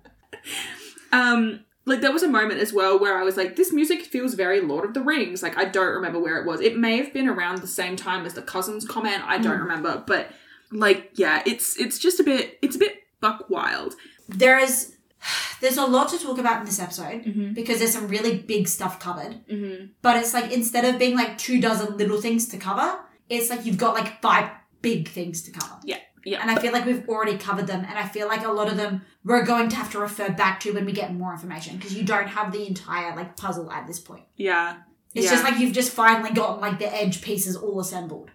Um, like there was a moment as well where I was like, this music feels very Lord of the Rings. Like I don't remember where it was. It may have been around the same time as the cousins comment. I don't remember, but like yeah, it's it's just a bit it's a bit buck wild. There is, there's a lot to talk about in this episode Mm-hmm. because there's some really big stuff covered. Mm-hmm. But it's like instead of being like two dozen little things to cover, it's like you've got like five big things to cover. Yeah, yeah. And I feel like we've already covered them, and I feel like a lot of them we're going to have to refer back to when we get more information because you don't have the entire like puzzle at this point. yeah. It's yeah. just like you've just finally gotten like the edge pieces all assembled.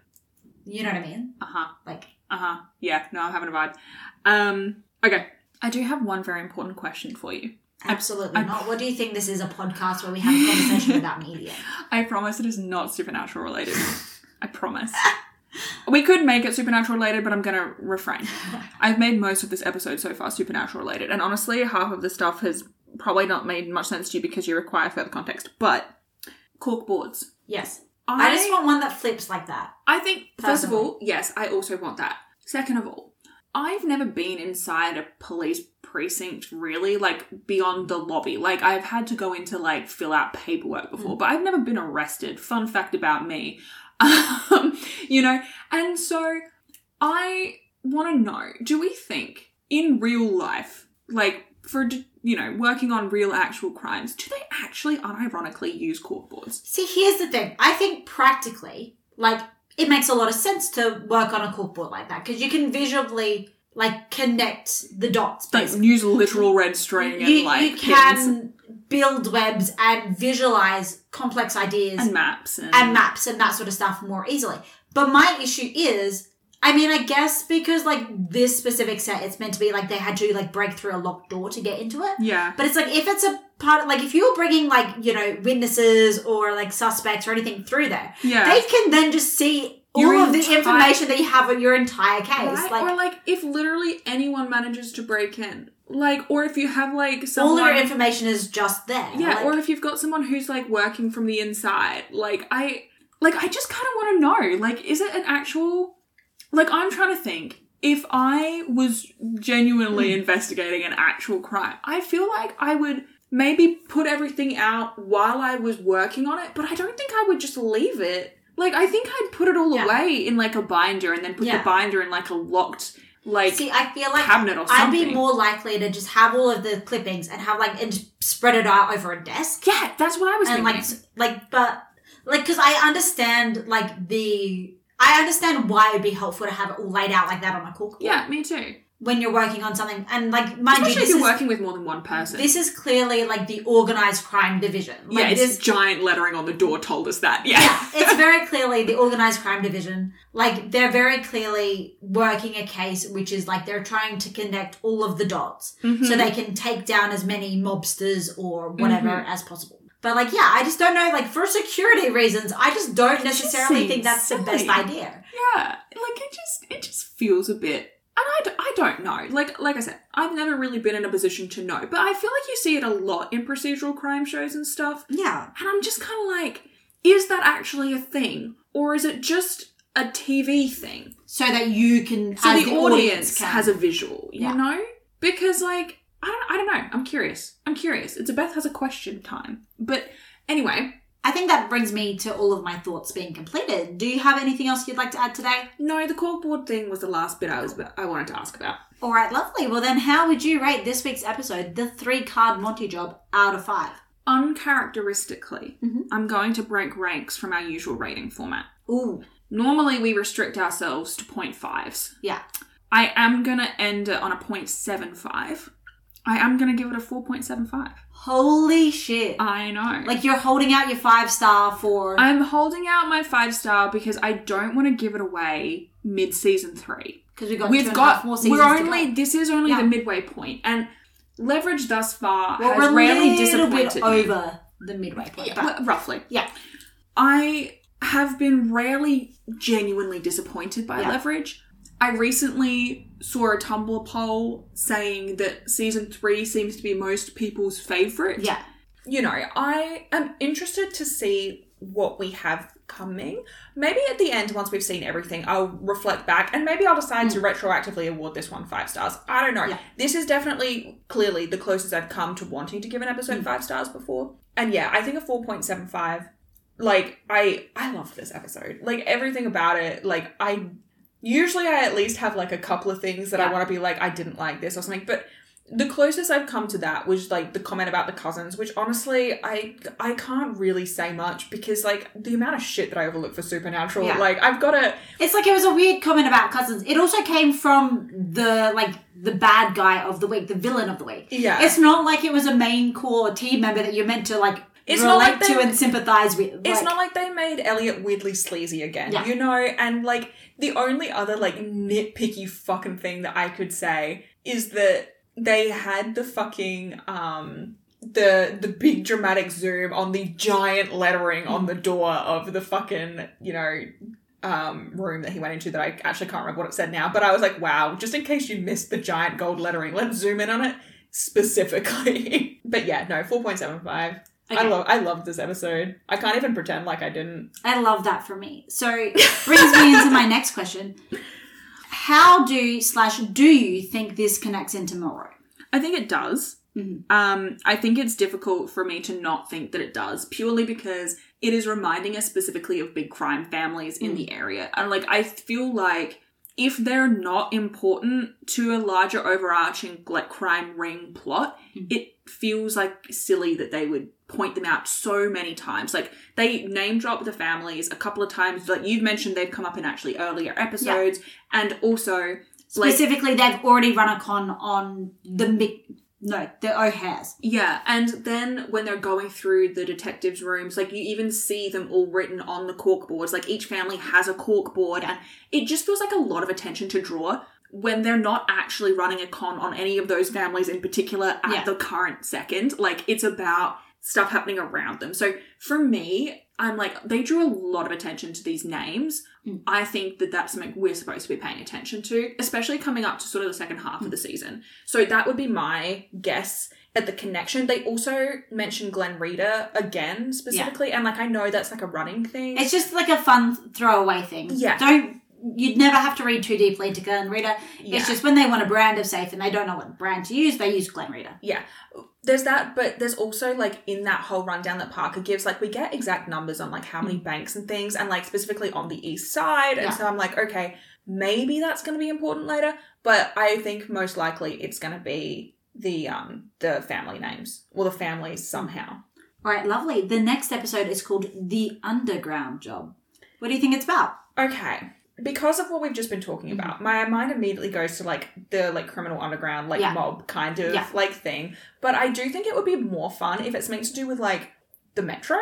You know what I mean? uh huh. Like, Uh huh. Yeah. No, I'm having a vibe. Um. Okay. I do have one very important question for you. absolutely I- not. What do you think this is a podcast where we have a conversation about media? I promise it is not supernatural related. I promise. We could make it supernatural related, but I'm gonna refrain. I've made most of this episode so far supernatural related, and honestly, half of the stuff has probably not made much sense to you because you require further context. But cork boards. Yes. I, I just want one that flips like that. I think first of all, yes, I also want that. Second of all, I've never been inside a police precinct really, like beyond the lobby. Like I've had to go into like fill out paperwork before, mm. but I've never been arrested. Fun fact about me. Um, you know, and so I want to know, do we think in real life, like for you know, working on real actual crimes, do they actually unironically use corkboards? See, here's the thing. I think practically, like, it makes a lot of sense to work on a corkboard like that because you can visually, like, connect the dots. Like use literal red string and you, like you pins can build webs and visualize complex ideas and maps and, and maps and that sort of stuff more easily. But my issue is, I mean, I guess because like this specific set, it's meant to be like they had to like break through a locked door to get into it. yeah. But it's like if it's a part of like if you're bringing like you know witnesses or like suspects or anything through there, Yeah. they can then just see all of the entire- information that you have on your entire case. Right? Like or like if literally anyone manages to break in, like, or if you have like all someone, their information is just there. yeah, Like, or if you've got someone who's like working from the inside, like I, like I just kind of want to know, like, is it an actual, like I'm trying to think. If I was genuinely Hmm. investigating an actual crime, I feel like I would maybe put everything out while I was working on it, but I don't think I would just leave it. Like I think I'd put it all Yeah. away in like a binder and then put Yeah. the binder in like a locked like see, I feel like cabinet or something. I'd be more likely to just have all of the clippings and have like and just spread it out over a desk. yeah, that's what I was and thinking. like like but like because I understand like the I understand why it'd be helpful to have it all laid out like that on a corkboard Yeah, me too. When you're working on something and like mind Especially you if you're is, working with more than one person. this is clearly like the organized crime division like yeah, this giant lettering on the door told us that. Yeah. yeah, it's very clearly the organized crime division. Like they're very clearly working a case which is like they're trying to connect all of the dots Mm-hmm. so they can take down as many mobsters or whatever Mm-hmm. as possible. But like, yeah, I just don't know. Like for security reasons, I just don't necessarily seems think that's the best idea. Yeah, like it just it just feels a bit. And I, d- I don't know. Like like I said, I've never really been in a position to know, but I feel like you see it a lot in procedural crime shows and stuff. Yeah, And I'm just kind of like, is that actually a thing, or is it just a TV thing? so that you can, So the, the, audience can. has a visual, you Yeah. know? Because like I don't I don't know. I'm curious. I'm curious. It's a Beth has a question time. But anyway, I think that brings me to all of my thoughts being completed. Do you have anything else you'd like to add today? no, the corkboard thing was the last bit I was I wanted to ask about. All right, lovely. Well, then, how would you rate this week's episode, the three card Monty job, out of five? Uncharacteristically, Mhm. I'm going to break ranks from our usual rating format. Ooh, Normally, we restrict ourselves to 0.5s. yeah. I am going to end it on a 0.75. I am going to give it a 4.75. Holy shit! I know. like you're holding out your five star for. I'm holding out my five star because I don't want to give it away mid season three. Because we've got We've two and a half got, more seasons. we're only, go. this is only Yeah. the midway point, and leverage thus far Well, has rarely disappointed me. over the midway point. Yeah, well, roughly. yeah, I have been rarely genuinely disappointed by Yeah. Leverage. I recently saw a Tumblr poll saying that season three seems to be most people's favourite. yeah, You know, I am interested to see what we have coming. Maybe at the end, once we've seen everything, I'll reflect back and maybe I'll decide to retroactively award this one five stars. I don't know. Hmm. Yeah. This is definitely clearly the closest I've come to wanting to give an Hmm. episode five stars before. And yeah, I think a 4.75 like i i love this episode like everything about it like i usually i at least have like a couple of things that i want to be like i didn't like this or something but the closest i've come to that was like the comment about the cousins which honestly i i can't really say much because like the amount of shit that i overlook for supernatural Yeah. like i've got to it's like it was a weird comment about cousins. It also came from the like the bad guy of the week, the villain of the week. yeah It's not like it was a main core team member that you're meant to like It's not relate like to they- and sympathize with. It's not like they made Eliot weirdly sleazy again, Yeah. you know? And like the only other like nitpicky fucking thing that I could say is that they had the fucking um the the big dramatic zoom on the giant lettering on the door of the fucking, you know, um room that he went into that I actually can't remember what it said now, but I was like, wow, just in case you missed the giant gold lettering, let's zoom in on it specifically. but yeah, no, 4.75. I love I love this episode. I can't even pretend like I didn't. I love that for me. So brings me into my next question. How do slash do you think this connects into Moreau? I think it does. Mhm. Um, I think it's difficult for me to not think that it does, purely because it is reminding us specifically of big crime families in the area. And like I feel like if they're not important to a larger overarching like crime ring plot, it feels like silly that they would point them out so many times. Like they name drop the families a couple of times. Like you've mentioned they've come up in actually earlier episodes. And also like Specifically, they've already run a con on the. No, the O'Hares. Yeah, and then when they're going through the detectives' rooms, like you even see them all written on the cork boards. Like each family has a cork board, and it just feels like a lot of attention to draw when they're not actually running a con on any of those families in particular at Yeah. the current second. Like it's about stuff happening around them. So for me, I'm like, they drew a lot of attention to these names. Mm. I think that that's something we're supposed to be paying attention to, especially coming up to sort of the second half of the season. So that would be my guess at the connection. They also mentioned Glenn Reader again specifically, and like I know that's like a running thing. It's just like a fun throwaway thing. Yeah. Don't. You'd never have to read too deeply into Glen Reader. Yeah. It's just when they want a brand of safe and they don't know what brand to use, they use Glen Reader. Yeah. There's that, but there's also like in that whole rundown that Parker gives, like we get exact numbers on like how many banks and things, and like specifically on the east side. And Yeah. so I'm like, okay, maybe that's going to be important later, but I think most likely it's going to be the um the family names or the families somehow. All right, lovely. The next episode is called The Underground Job. What do you think it's about? Okay. Because of what we've just been talking Mm-hmm. about, my mind immediately goes to like the like criminal underground, like Yeah. mob kind of Yeah. like thing. But I do think it would be more fun if it's meant to do with like the metro.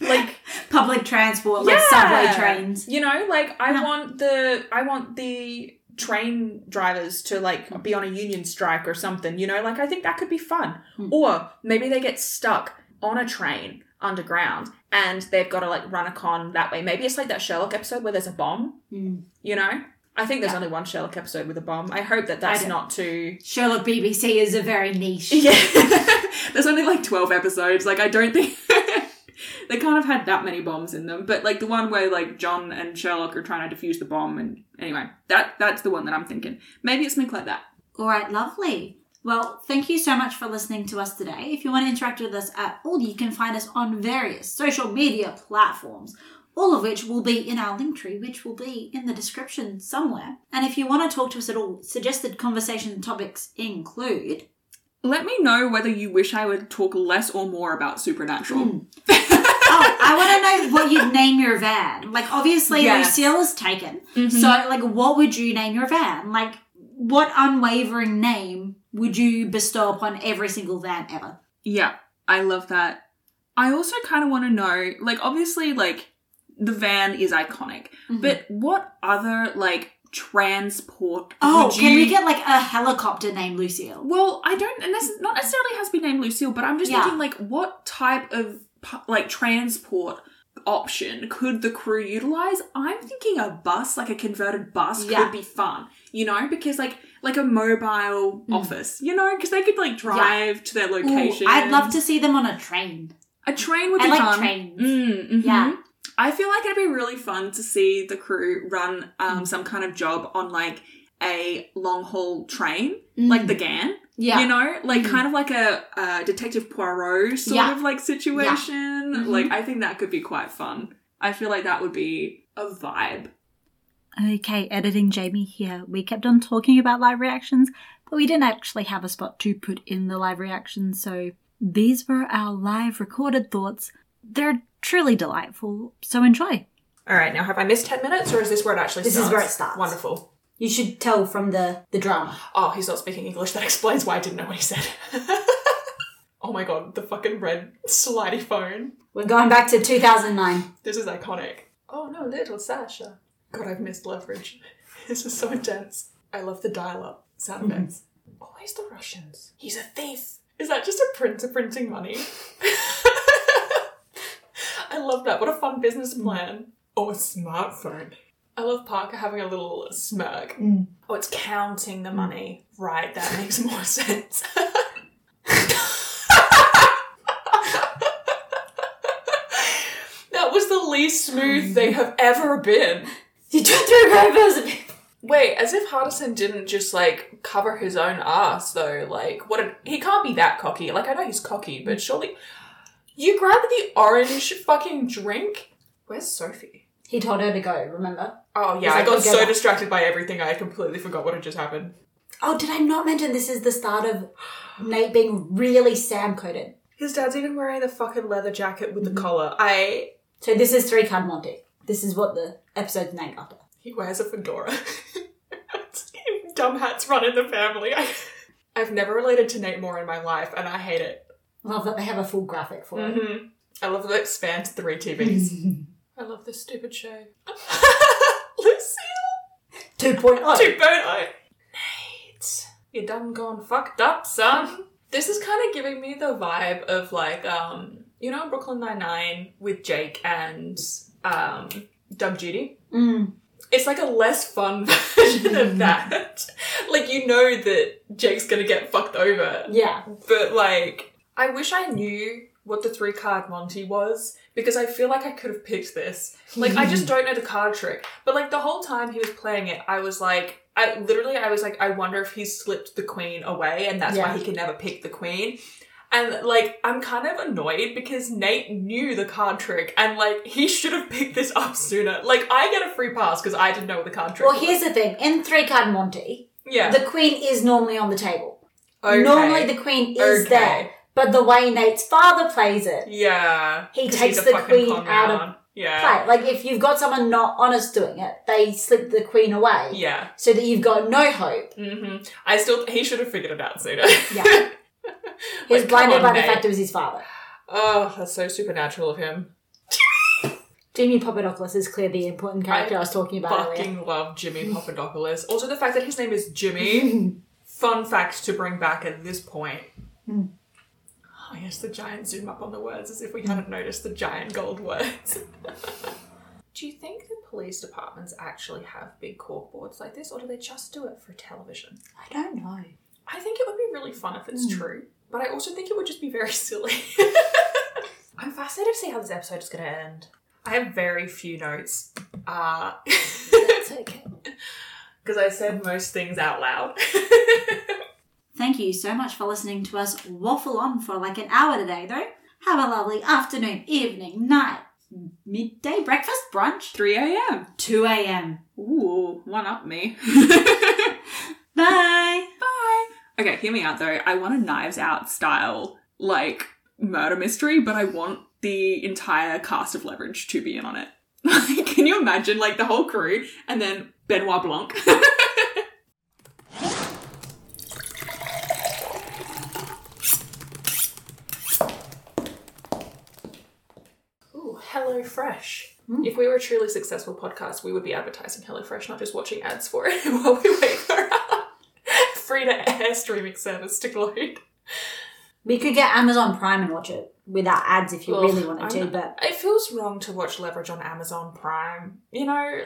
Like Public transport, like Yeah. subway trains. You know, like I Yeah. want the I want the train drivers to like be on a union strike or something, you know? Like I think that could be fun. Hmm. Or maybe they get stuck on a train underground and they've got to like run a con that way. Maybe it's like that Sherlock episode where there's a bomb, Mm. you know? I think there's Yeah. only one Sherlock episode with a bomb. I hope that that's not too Sherlock BBC is a very niche. Yeah. There's only like 12 episodes. Like, I don't think. they can't have had that many bombs in them. But, like, the one where, like, John and Sherlock are trying to defuse the bomb. And anyway, that that's the one that I'm thinking. Maybe it's something like that. All right, lovely. Well, thank you so much for listening to us today. If you want to interact with us at all, you can find us on various social media platforms, all of which will be in our link tree, which will be in the description somewhere. And if you want to talk to us at all, suggested conversation topics include Let me know whether you wish I would talk less or more about Supernatural. oh, I want to know what you'd name your van. Like, obviously, Yes. Lucille is taken. Mhm. So, like, what would you name your van? Like, what unwavering name would you bestow upon every single van ever? Yeah, I love that. I also kind of want to know, like, obviously, like, the van is iconic, Mhm. but what other, like, transport Oh, would can we get like a helicopter named Lucille? Well, I don't, and this not necessarily has to be named Lucille, but I'm just Yeah. thinking like, what type of like transport option could the crew utilize? I'm thinking a bus, like a converted bus, Yeah. could be fun. You know, because like like a mobile office, you know, because they could like drive to their Mm. Ooh, location. I'd love to see them on a train. A train would I be like fun. trains. Mm, mhm. Yeah. I feel like it'd be really fun to see the crew run um, some kind of job on like a long haul train, like the Ghan. Mm. Yeah. You know, like Mhm. kind of like a, uh Detective Poirot sort Yeah. of like situation. Mhm. Like, I think that could be quite fun. I feel like that would be a vibe. Okay, editing Jamie here. We kept on talking about live reactions, but we didn't actually have a spot to put in the live reactions, so these were our live recorded thoughts. They're truly delightful, so enjoy. All right, now have I missed 10 minutes or is this where it actually starts? This is where it starts. Wonderful. You should tell from the, the drama. Oh, he's not speaking English. That explains why I didn't know what he said. oh my god, the fucking red slidey phone. We're going back to 2009. This is iconic. Oh no, little Sasha. God, I've missed leverage. This is so intense. I love the dial up sound mm-hmm. effects. Always the Russians. He's a thief. Is that just a printer printing money? I love that. What a fun business mm. plan. Oh, a smartphone. I love Parker having a little smirk. Mm. Oh, it's counting the mm. money. Right, that makes more sense. that was the least smooth they have ever been. You took through Grover's Wait, as if Hardison didn't just like cover his own ass though. Like, what? A, he can't be that cocky. Like, I know he's cocky, but surely you grabbed the orange fucking drink. Where's Sophie? He told her to go, remember? Oh yeah, I like, got so back." distracted by everything I completely forgot what had just happened. Oh, did I not mention this is the start of Nate being really Sam coded? His dad's even wearing the fucking leather jacket with the mm-hmm. collar. I So this is Three Card Monty. This is what the episode's named after. he wears a fedora. Dumb hats run in the family. I, I've never related to Nate more in my life, and I hate it. Love that they have a full graphic for it. hmm I love that it spans three TVs. I love this stupid show. Lucille 2.0. 2.0. Nate, you done gone fucked up, son. This is kind of giving me the vibe of like, um, you know, Brooklyn Nine Nine with Jake and um, Doug Judy. Mm. It's like a less fun version of that. like you know that Jake's gonna get fucked over, Yeah. but like, I wish I knew what the three card Monty was because I feel like I could have picked this. Like, I just don't know the card trick. But like the whole time he was playing it, I was like, I literally, I was like, I wonder if he's slipped the queen away and that's Yeah. why he can never pick the queen. And like, I'm kind of annoyed because Nate knew the card trick and like, he should have picked this up sooner. Like, I get a free pass because I didn't know the card trick. Well, here's the thing. In Three Card Monty, yeah. the queen is normally on the table. Okay. Normally the queen is Okay. there. But the way Nate's father plays it, Yeah. he takes the queen out of. Yeah. play. Like if you've got someone not honest doing it, they slip the queen away Yeah. so that you've got no hope. hmm I still, he should have figured it out sooner. Yeah. He was Like, blinded on, by the fact it was his father. Oh, that's so supernatural of him. Jimmy Papadopoulos is clearly the important character I, was talking about earlier. Fucking love Jimmy Papadopoulos. Also, the fact that his name is Jimmy. Fun fact to bring back at this point. Hmm. Oh, yes, the giant zoom up on the words as if we hadn't noticed the giant gold words. do you think the police departments actually have big corkboards like this, or do they just do it for television? I don't know. I think it would be really fun if it's Hmm. true, but I also think it would just be very silly. I'm fascinated to see how this episode is going to end. I have very few notes. Uh, That's okay. because I said most things out loud. Thank you so much for listening to us waffle on for like an hour today, though. Have a lovely afternoon, evening, night, midday, breakfast, brunch, 3 a.m. 2 a.m. Ooh, one up me. Bye. Okay, hear me out though. I want a Knives Out style, like, murder mystery, but I want the entire cast of Leverage to be in on it. Like, can you imagine, like, the whole crew and then Benoit Blanc? Ooh, Hello Fresh. Mm. If we were a truly successful podcast, we would be advertising Hello Fresh, not just watching ads for it while we wait for our free to air streaming service to load. We could get Amazon Prime and watch it without ads if you Ugh, really wanted to, I'm- but It feels wrong to watch Leverage on Amazon Prime. You know,